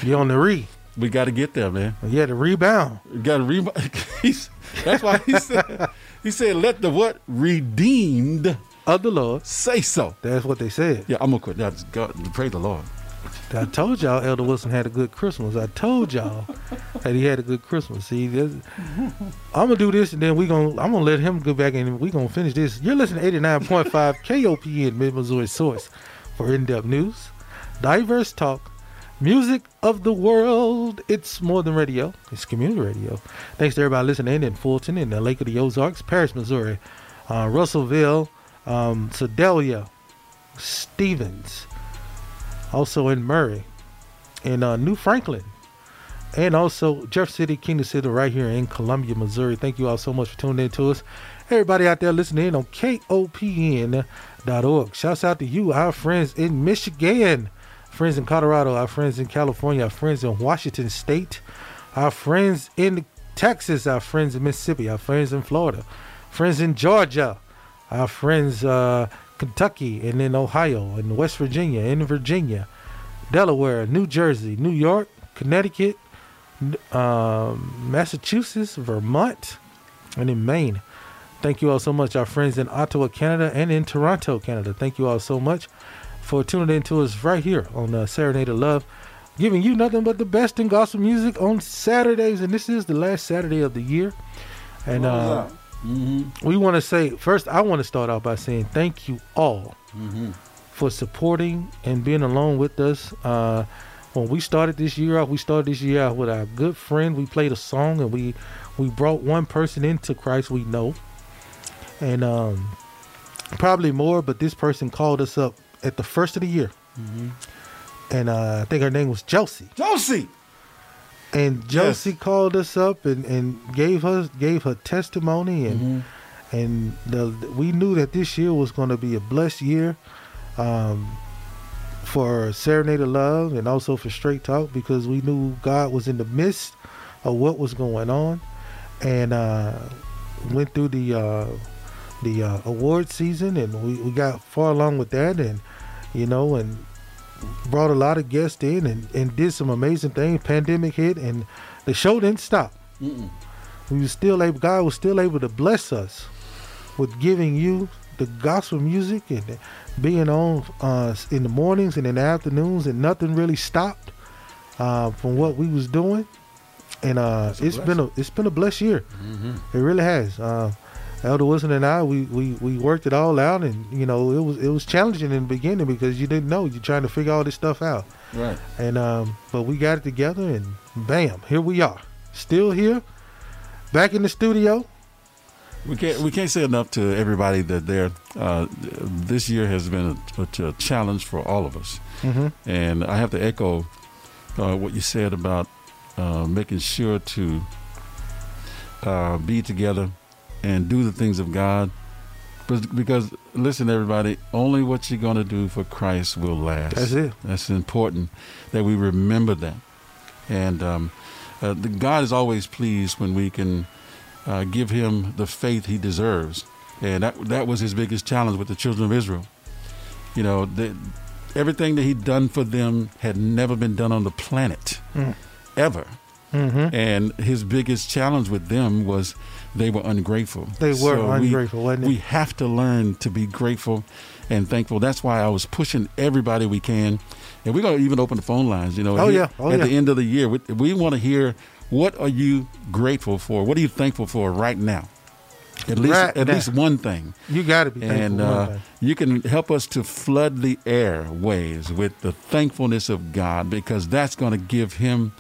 You on the re. we got to get there, man. You had to rebound. We got to rebound. That's why he said he said, "Let the what redeemed Of the Lord. say so." That's what they said. Yeah, I'm gonna quit. That's God. Praise the Lord. I told y'all Elder Wilson had a good Christmas. I told y'all that he had a good Christmas. See, this, I'm gonna do this, and then we gonna I'm gonna let him go back and we gonna finish this. You're listening to 89.5 KOPN Mid Missouri Source for in-depth news, diverse talk, music of the world. It's more than radio. It's community radio. Thanks to everybody listening in Fulton, in the Lake of the Ozarks, Paris, Missouri, uh, Russellville, um, Sedalia, Stevens also in Murray, in uh, New Franklin, and also Jeff City, Kingdom City, right here in Columbia, Missouri. Thank you all so much for tuning in to us. Everybody out there listening in on KOPN.org. Shouts out to you, our friends in Michigan, friends in Colorado, our friends in California, our friends in Washington State, our friends in Texas, our friends in Mississippi, our friends in Florida, friends in Georgia, our friends uh, Kentucky and in Ohio and West Virginia and Virginia, Delaware, New Jersey, New York, Connecticut, um, Massachusetts, Vermont, and in Maine. Thank you all so much, our friends in Ottawa, Canada, and in Toronto, Canada. Thank you all so much for tuning in to us right here on uh, Serenade of Love, giving you nothing but the best in gospel music on Saturdays. And this is the last Saturday of the year. And uh, we want to say first, I want to start out by saying thank you all for supporting and being along with us. Uh, when we started this year out, we started this year out with our good friend. We played a song and we we brought one person into Christ we know, and um, probably more. But this person called us up at the first of the year, and uh, I think her name was Josie. Josie. And Josie called us up and, and gave her gave her testimony and and the, we knew that this year was going to be a blessed year um, for Serenade of Love and also for Straight Talk because we knew God was in the midst of what was going on. And uh, went through the uh, the uh, award season and we, we got far along with that and you know and brought a lot of guests in and, and did some amazing things. Pandemic hit and the show didn't stop. We was still able. God was still able to bless us with giving you the gospel music and being on uh, in the mornings and in the afternoons, and nothing really stopped uh, from what we was doing. And uh, it's been a it's been a blessed year. It really has. Elder Wilson and I, we, we, we worked it all out, and you know it was it was challenging in the beginning because you didn't know you're trying to figure all this stuff out. Right. And um, but we got it together, and bam, here we are, still here, back in the studio. We can't we can't say enough to everybody that there. Uh, this year has been a, a, challenge for all of us, Mhm. and I have to echo uh, what you said about uh, making sure to uh, be together and do the things of God. But because listen, everybody, only what you're going to do for Christ will last. That's it. That's important that we remember that. And um, uh, the, God is always pleased when we can uh, give him the faith he deserves. And that, that was his biggest challenge with the children of Israel. You know, the, everything that he'd done for them had never been done on the planet, ever. Mm-hmm. And his biggest challenge with them was they were ungrateful. They were So we- ungrateful, wasn't it? We have to learn to be grateful and thankful. That's why I was pushing everybody we can. And we're going to even open the phone lines. You know, Oh, here- yeah. Oh, at yeah. the end of the year, we, we want to hear what are you grateful for? What are you thankful for right now? At least, Right at now. least one thing You got to be thankful. and uh, you can help us to flood the airways with the thankfulness of God because that's going to give Him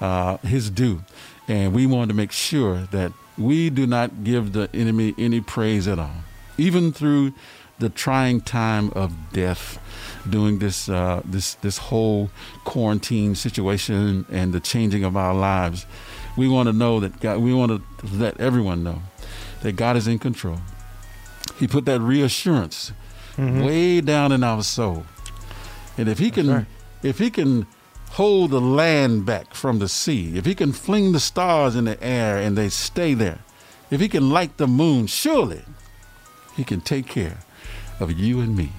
uh, His due. And we want to make sure that we do not give the enemy any praise at all, even through the trying time of death during this uh, this this whole quarantine situation and the changing of our lives. We want to know that God. We want to let everyone know that God is in control. He put that reassurance way down in our soul. And if he can right. if he can hold the land back from the sea, if he can fling the stars in the air and they stay there, if he can light the moon, surely he can take care of you and me.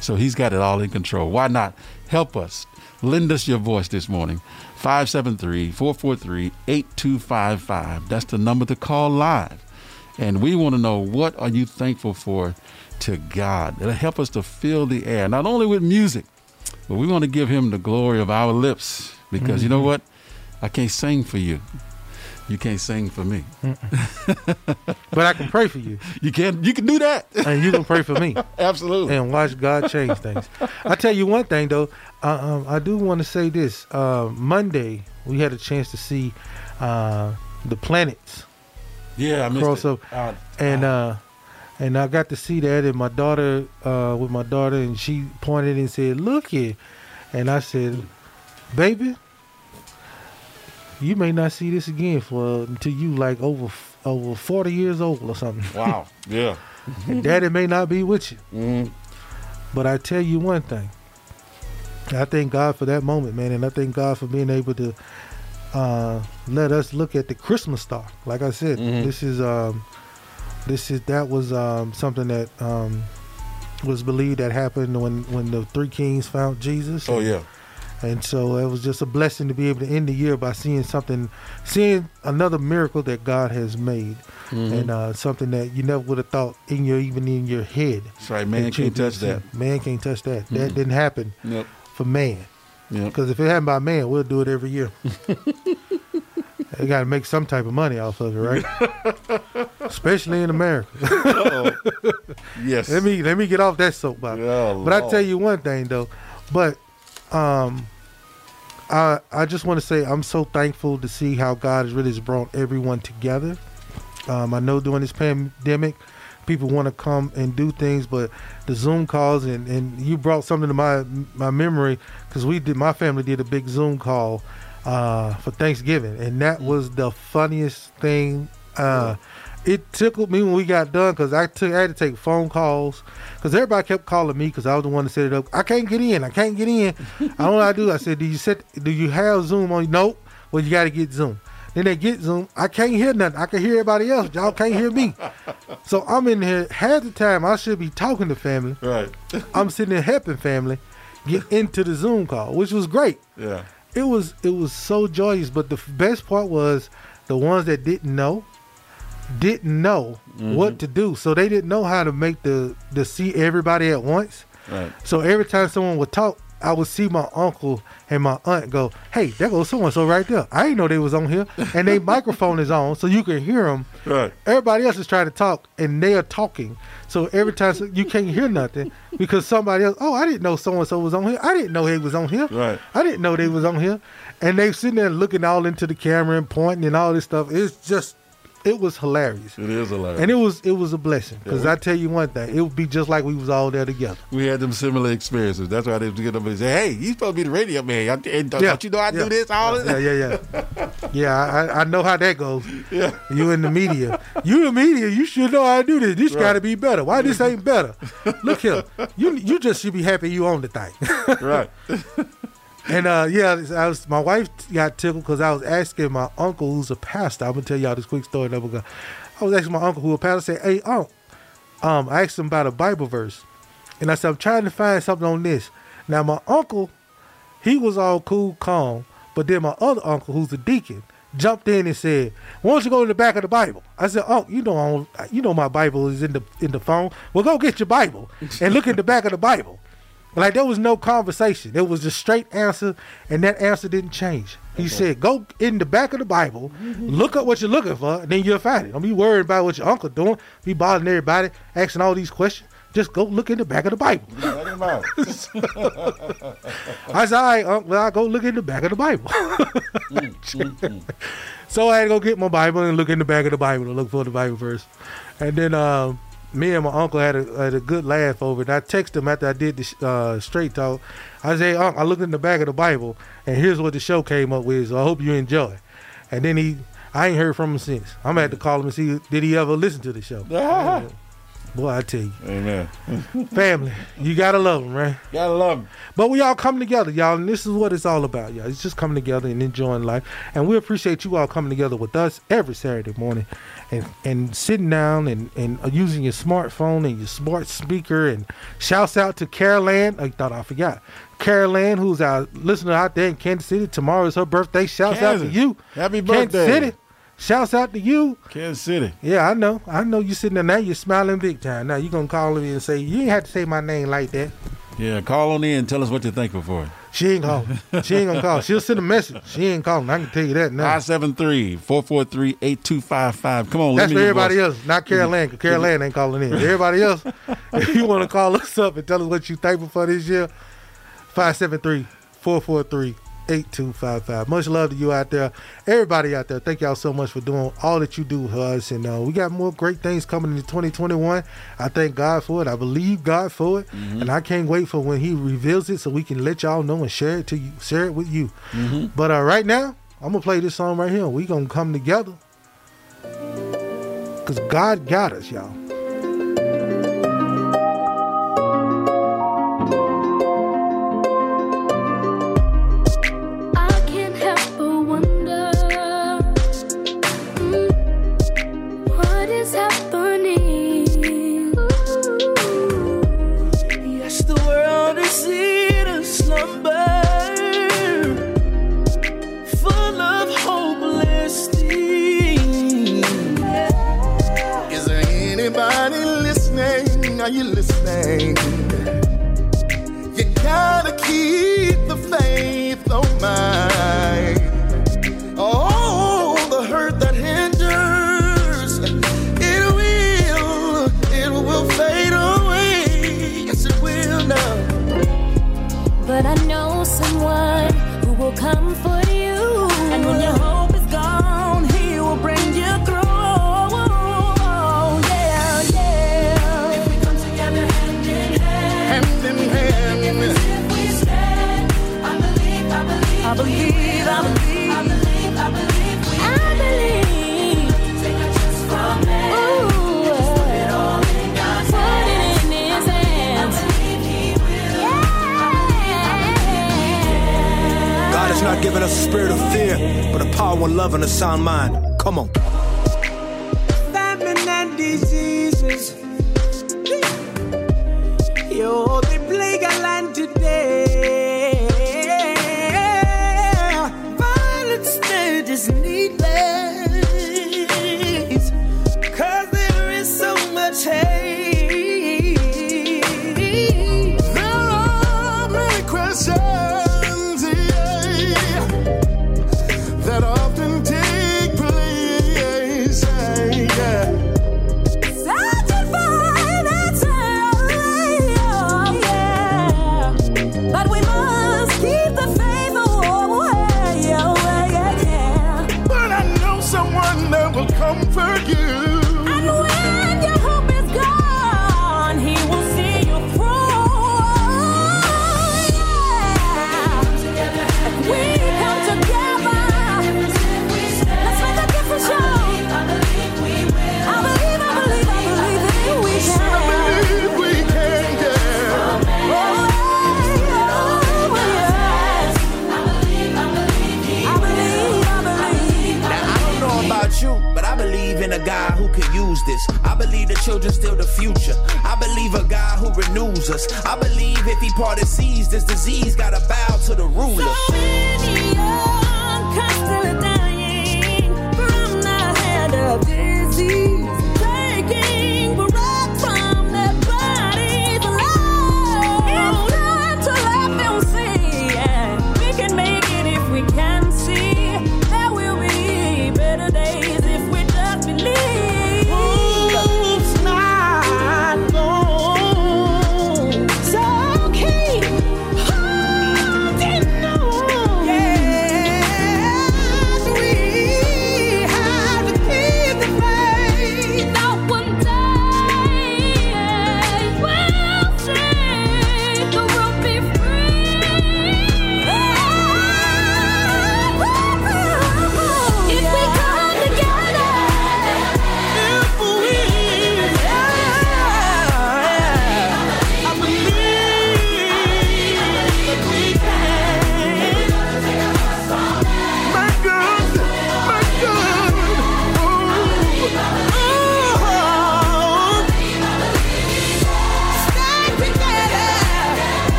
So he's got it all in control. Why not help us? Lend us your voice this morning. 573 443 8255. That's the number to call live. And we want to know what are you thankful for to God? It'll help us to fill the air, not only with music, but we want to give him the glory of our lips. Because you know what? I can't sing for you. You can't sing for me. But I can pray for you, You can you can do that. and you can pray for me, Absolutely. and watch God change things. I tell you one thing though, uh, um, I do want to say this. Uh, Monday we had a chance to see uh, the planets Yeah, I missed cross it. Uh, and uh, and I got to see that, and my daughter uh, with my daughter, and she pointed and said, "Look here," and I said, "Baby." You may not see this again for until you like over over forty years old or something. wow. Yeah. and daddy may not be with you. Mhm. But I tell you one thing. I thank God for that moment, man, and I thank God for being able to uh, let us look at the Christmas star. Like I said, Mhm. this is um, this is that was um, something that um, was believed that happened when when the three kings found Jesus. Oh yeah. And so it was just a blessing to be able to end the year by seeing something, seeing another miracle that God has made, Mhm. and uh, something that you never would have thought in your even in your head. That's right. Man that can't touch that. Man can't touch that. That Mhm. didn't happen Yep. for man. Yep. Because if it happened by man, we'll do it every year. they got to make some type of money off of it, right? Especially in America. Yes. let me let me get off that soapbox. Oh, But I tell you one thing though, but um, I I just want to say I'm so thankful to see how God has really brought everyone together. Um, I know during this pandemic, people want to come and do things, but the Zoom calls and, and you brought something to my my memory because we did my family did a big Zoom call uh, for Thanksgiving, and that was the funniest thing. Uh, it tickled me when we got done because I took I had to take phone calls because everybody kept calling me because I was the one to set it up. I can't get in. I can't get in. I don't know what I do. I said, "Do you set? Do you have Zoom on?" Nope. Well, you got to get Zoom. Then they get Zoom. I can't hear nothing. I can hear everybody else. Y'all can't hear me. So I'm in here half the time. I should be talking to family. Right. I'm sitting there helping family get into the Zoom call, which was great. Yeah. It was it was so joyous. But the f- best part was the ones that didn't know didn't know mm-hmm. what to do, so they didn't know how to make the the see everybody at once. Right. So every time someone would talk, I would see my uncle and my aunt go, "Hey, there goes so and so right there." I didn't know they was on here, and they microphone is on, so you can hear them. Right. Everybody else is trying to talk, and they are talking. So every time so- you can't hear nothing because somebody else. Oh, I didn't know so and so was on here. I didn't know he was on here. Right. I didn't know they was on here, and they sitting there looking all into the camera and pointing and all this stuff. It's just, it was hilarious. It is hilarious. And it was it was a blessing because Yeah. I tell you one thing, it would be just like we was all there together. we had them similar experiences. That's why they get up and say, "Hey, you supposed to be the radio man. And Don't, Yeah. you know I Yeah. do this all Yeah, this?" yeah, yeah. Yeah, I, I know how that goes. Yeah. You in the media. You in the media, you should know how to do this. This Right. gotta be better. Why this ain't better? Look here. You you just should be happy you own the thing. Right. and uh yeah, I was my wife got tickled because I was asking my uncle who's a pastor. I'm gonna tell y'all this quick story that we're I was asking my uncle who a pastor said, Hey uncle, um, I asked him about a Bible verse. And I said, I'm trying to find something on this. Now my uncle he was all cool, calm. But then my other uncle, who's a deacon, jumped in and said, "Why don't you go to the back of the Bible?" I said, "Oh, you know, I don't- you know, my Bible is in the in the phone. Well, go get your Bible and look at the back of the Bible." Like there was no conversation. It was just straight answer, and that answer didn't change. He said, "Go in the back of the Bible, look up what you're looking for, and then you'll find it. Don't be worried about what your uncle doing. Be bothering everybody, asking all these questions. Just go look in the back of the Bible." Out. I said, all right, Unc, well, I'll go look in the back of the Bible. so I had to go get my Bible and look in the back of the Bible to look for the Bible verse. And then um, me and my uncle had a, had a good laugh over it. I texted him after I did the uh, straight talk. I said, I looked in the back of the Bible, and here's what the show came up with, so I hope you enjoy. And then he, I ain't heard from him since. I'm to have to call him and see, did he ever listen to the show? Boy, I tell you, Amen. family, you gotta love them, right? Gotta love them. But we all come together, y'all, and this is what it's all about, y'all. It's just coming together and enjoying life. And we appreciate you all coming together with us every Saturday morning and, and sitting down and, and uh, using your smartphone and your smart speaker. And shouts out to Carol Ann. I thought I forgot. Carol Ann, who's our listener out there in Kansas City. Tomorrow is her birthday. Shouts out to you. Happy birthday. Kansas. City. Shouts out to you. Kansas City. Yeah, I know. I know you sitting there now. You're smiling big time. Now you're gonna call me and say you ain't have to say my name like that. Yeah, call on in and tell us what you're thankful for. She ain't calling. She ain't gonna call. She'll send a message. She ain't calling. I can tell you that now. 573 443 8255. Come on, That's for everybody else, not Carol Ann. 'cause Carol ain't calling in. Everybody else, if you want to call us up and tell us what you're thankful for this year, 573-443-8255. Much love to you out there. Everybody out there, thank y'all so much for doing all that you do for us. And uh, we got more great things coming in 2021. I thank God for it. I believe God for it. And I can't wait for when he reveals it so we can let y'all know and share it to you, share it with you. But uh, right now, I'm gonna play this song right here. We gonna come together. Cause God got us, y'all. Are you listening? You gotta keep the faith, oh my. Spirit of fear, but a power and love and a sound mind.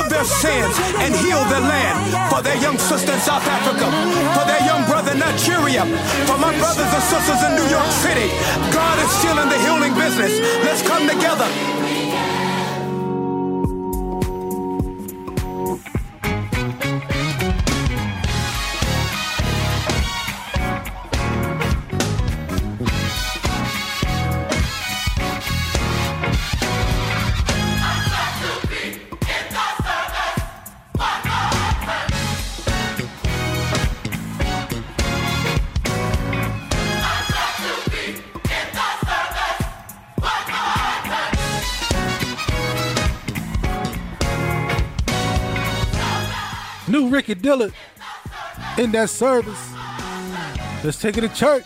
Forgive their sins and heal their land. For their young sister in South Africa, for their young brother in Nigeria, for my brothers and sisters in New York City, God is still in the healing business. Let's come together. Dillard in that service. Let's take it to church.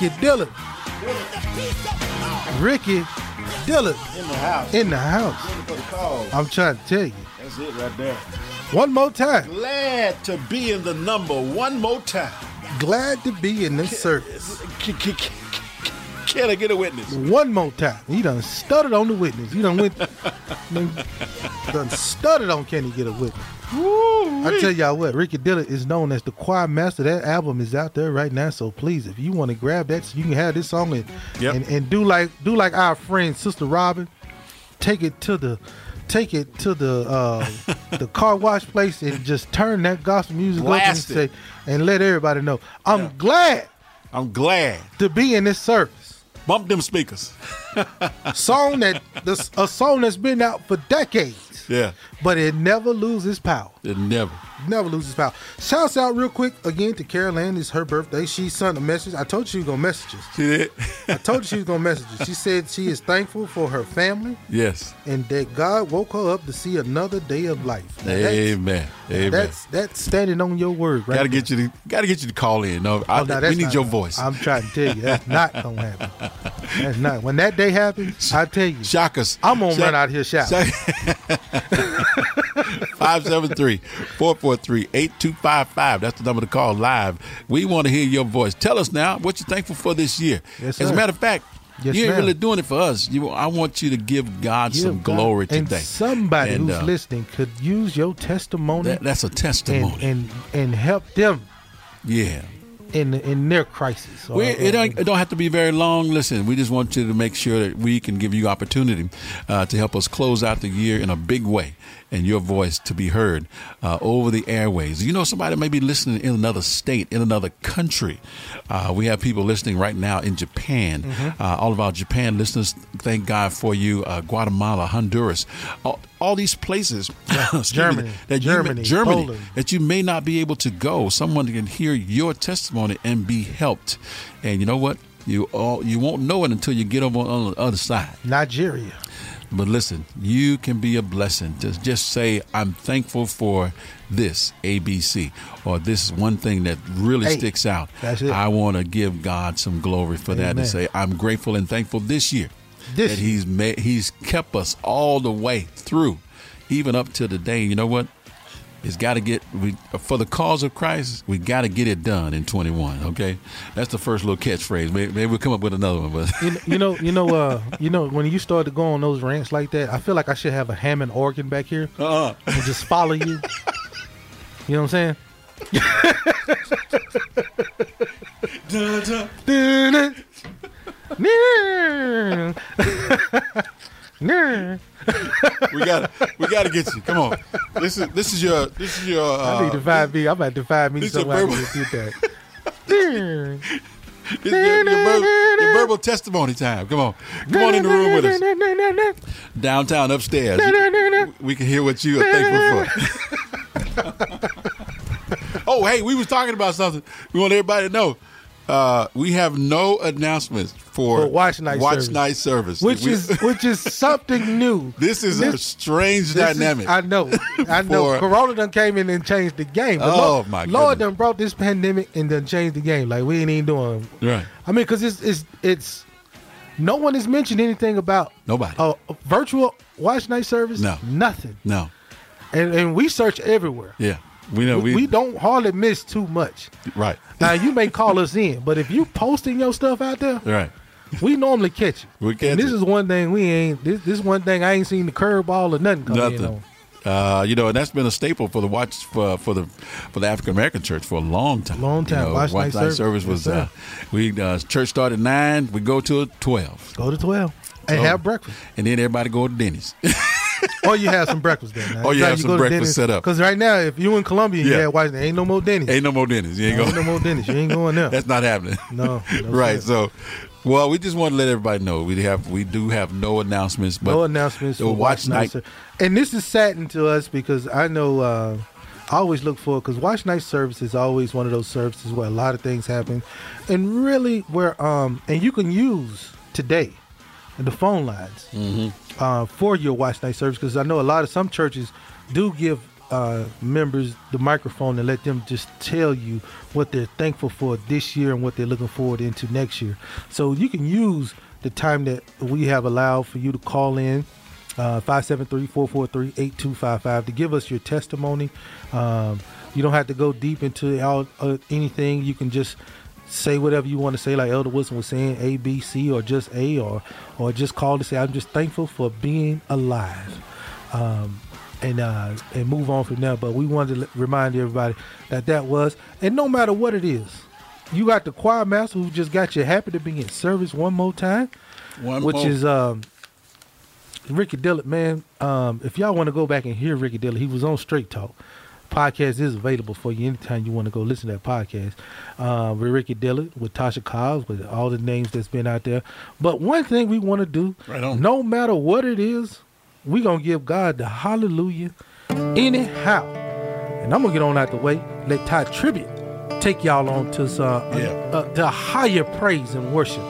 Ricky Dillard. Ricky Dillard In the house. in the house. For the call. I'm trying to tell you. That's it right there. One more time. Glad to be in the number one more time. Glad to be in this service. Can I get a witness? One more time. He done stuttered on the witness. He done went done, done stuttered on can he get a witness. I tell y'all what, Ricky Dillard is known as the choir master. That album is out there right now. So please, if you want to grab that, so you can have this song and, Yep. and and do like do like our friend Sister Robin, take it to the take it to the uh, the car wash place and just turn that gospel music up and Blast say and let everybody know. I'm glad I'm glad. to be in this service. Bump them speakers. song that this, a song that's been out for decades, Yeah. but it never loses power. It never. Never loses power. Shouts out real quick again to Carol Ann. It's her birthday. She sent a message. I told you she was gonna message us. See that? I told you she was gonna message us. She said she is thankful for her family yes. and that God woke her up to see another day of life. Now, that's- Amen. Amen. That's that's standing on your word, right? Gotta there. get you to gotta get you to call in. No, I, Oh, no, we need not- your voice. I'm trying to tell you, that's not gonna happen. That's not. When that happens, I tell you, Shock us. I'm gonna Shock- run out here shouting. 573-443-8255. That's the number to call live. We want to hear your voice. Tell us now what you're thankful for this year. Yes, As a matter of fact, Yes, you ain't ma'am. really doing it for us. You, I want you to give God some God- glory and today. somebody And, who's uh, listening could use your testimony That, that's a testimony. and, and and help them yeah. In in their crisis. or- it, don't, it don't have to be very long. Listen, we just want you to make sure that we can give you opportunity uh, to help us close out the year in a big way and your voice to be heard uh, over the airways. You know, somebody may be listening in another state, in another country. Uh, we have people listening right now in Japan. Mm-hmm. Uh, all of our Japan listeners, thank God for you. Uh, Guatemala, Honduras, all, all these places. me, Germany, that you may- Germany, Germany, Poland. that you may not be able to go. Someone can hear your testimony and be helped. And you know what? You all you won't know it until you get over on the other side. Nigeria. But listen, you can be a blessing. Just just say, I'm thankful for this ABC or this one thing that really Hey, sticks out. that's it. I want to give God some glory for that and say, I'm grateful and thankful this year This that He's made He's kept us all the way through, even up to the day. You know what? It's got to get we for the cause of Christ. We got to get it done in 21. Okay, that's the first little catchphrase. Maybe, maybe we'll come up with another one. But You, you know, you know, uh, you know, when you start to go on those rants like that, I feel like I should have a Hammond organ back here uh-uh. and just follow you. You know what I'm saying? we got we got to get you. Come on. This is this is your this is your. Uh, I need to find me. I'm about to find me this is somewhere I a verbal- just get that. this is your, your, verbal, your verbal testimony time. Come on, come on in the room with us. Downtown upstairs. We can hear what you are thankful for. oh, hey, we was talking about something. We want everybody to know. Uh, we have no announcements for, watch night watch service. night service, which We- is which is something new. this is a strange This is- dynamic. I know, I know. For- Corona done came in and changed the game. But Oh, Lord, my Lord goodness. done brought this pandemic and done changed the game. Like we ain't even doing. right. I mean, because it's it's it's no one has mentioned anything about Nobody. a a virtual watch night service. No. nothing. No. And and we search everywhere. Yeah. We know We, we, don't hardly miss too much. right. Now you may call us in, but if you posting your stuff out there, Right. We normally catch it. We catch and this it. is one thing we ain't. This this one thing I ain't seen the curveball or nothing Nothing. on. Uh, you know, and that's been a staple for the watch for for the for the African American church for a long time. Long time. You know, Watch watch night night service. service was Yes, uh, we uh, church started at nine. We go to twelve, Go to twelve and Oh. have breakfast. and then everybody go to Denny's. Or you have some breakfast there. Now. Or you have some breakfast set up. Because right now, if you in Columbia, Yeah. you watch, there ain't no more Denny's. Ain't no more Denny's. You ain't ain't going. no more Denny's. You ain't going there. That's not happening. No, no right. sir. So, well, we just want to let everybody know we have we do have no announcements. But no announcements for watch night. Ser- And this is saddening to us because I know uh, I always look for because watch night service is always one of those services where a lot of things happen, and really where um and you can use today the phone lines Mm-hmm. uh, for your watch night service because I know a lot of some churches do give uh, members the microphone and let them just tell you what they're thankful for this year and what they're looking forward into next year. So you can use the time that we have allowed for you to call in uh, 573-443-8255 to give us your testimony. Um, you don't have to go deep into all, uh, anything. You can just say whatever you want to say, like Elder Wilson was saying, A, B, C, or just A, or or just call to say, I'm just thankful for being alive. Um, and uh, and move on from there. But we wanted to remind everybody that that was, and no matter what it is, you got the choir master who just got you happy to be in service one more time, One which more. is um, Ricky Dillard. Man, um, if y'all want to go back and hear Ricky Dillard, he was on Straight Talk. Podcast is available for you anytime you want to go listen to that podcast. Uh, with Ricky Dillard, with Tasha Cobbs, with all the names that's been out there. But one thing we want to do, Right no matter what it is, we gonna give God the hallelujah anyhow. And I'm gonna get on out the way. Let Tye Tribbett take y'all on to some Yeah. uh, the higher praise and worship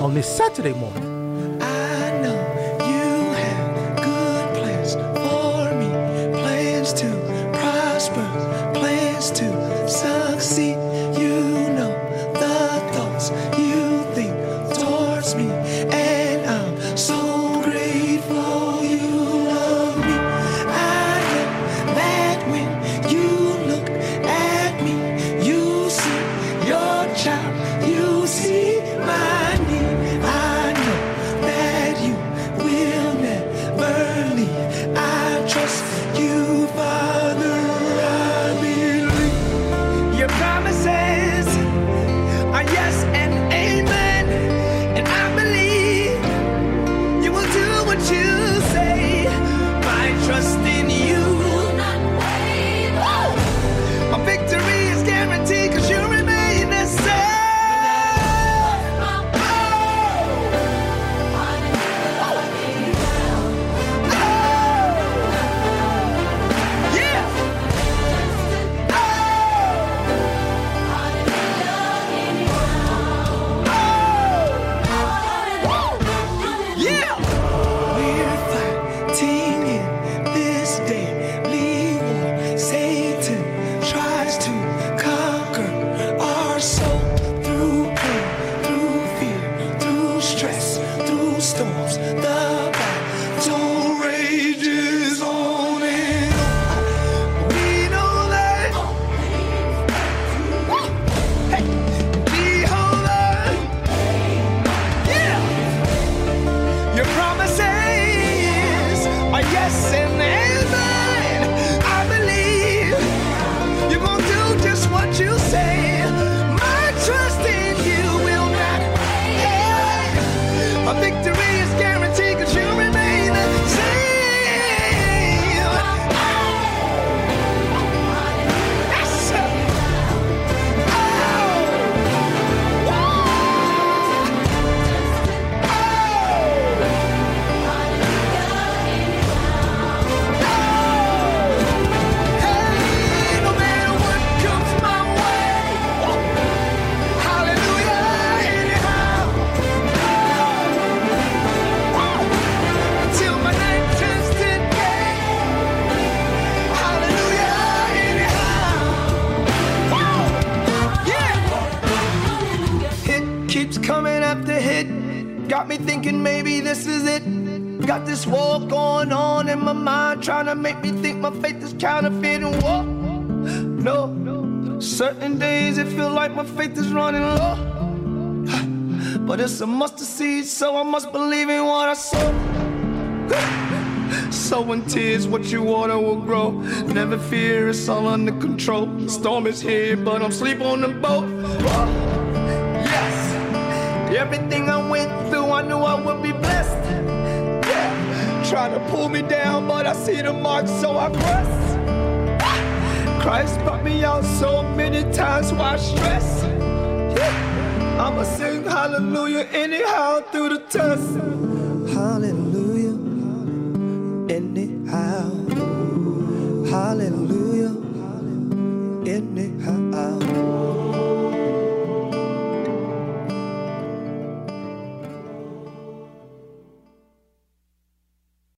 on this Saturday morning. Sowing tears, what you water will grow. Never fear, it's all under control. The storm is here, but I'm sleep on the boat. Whoa. Yes, everything I went through, I knew I would be blessed. Yeah, trying to pull me down, but I see the mark, so I press. Christ brought me out so many times, why stress? Yeah, I'ma sing hallelujah anyhow through the test.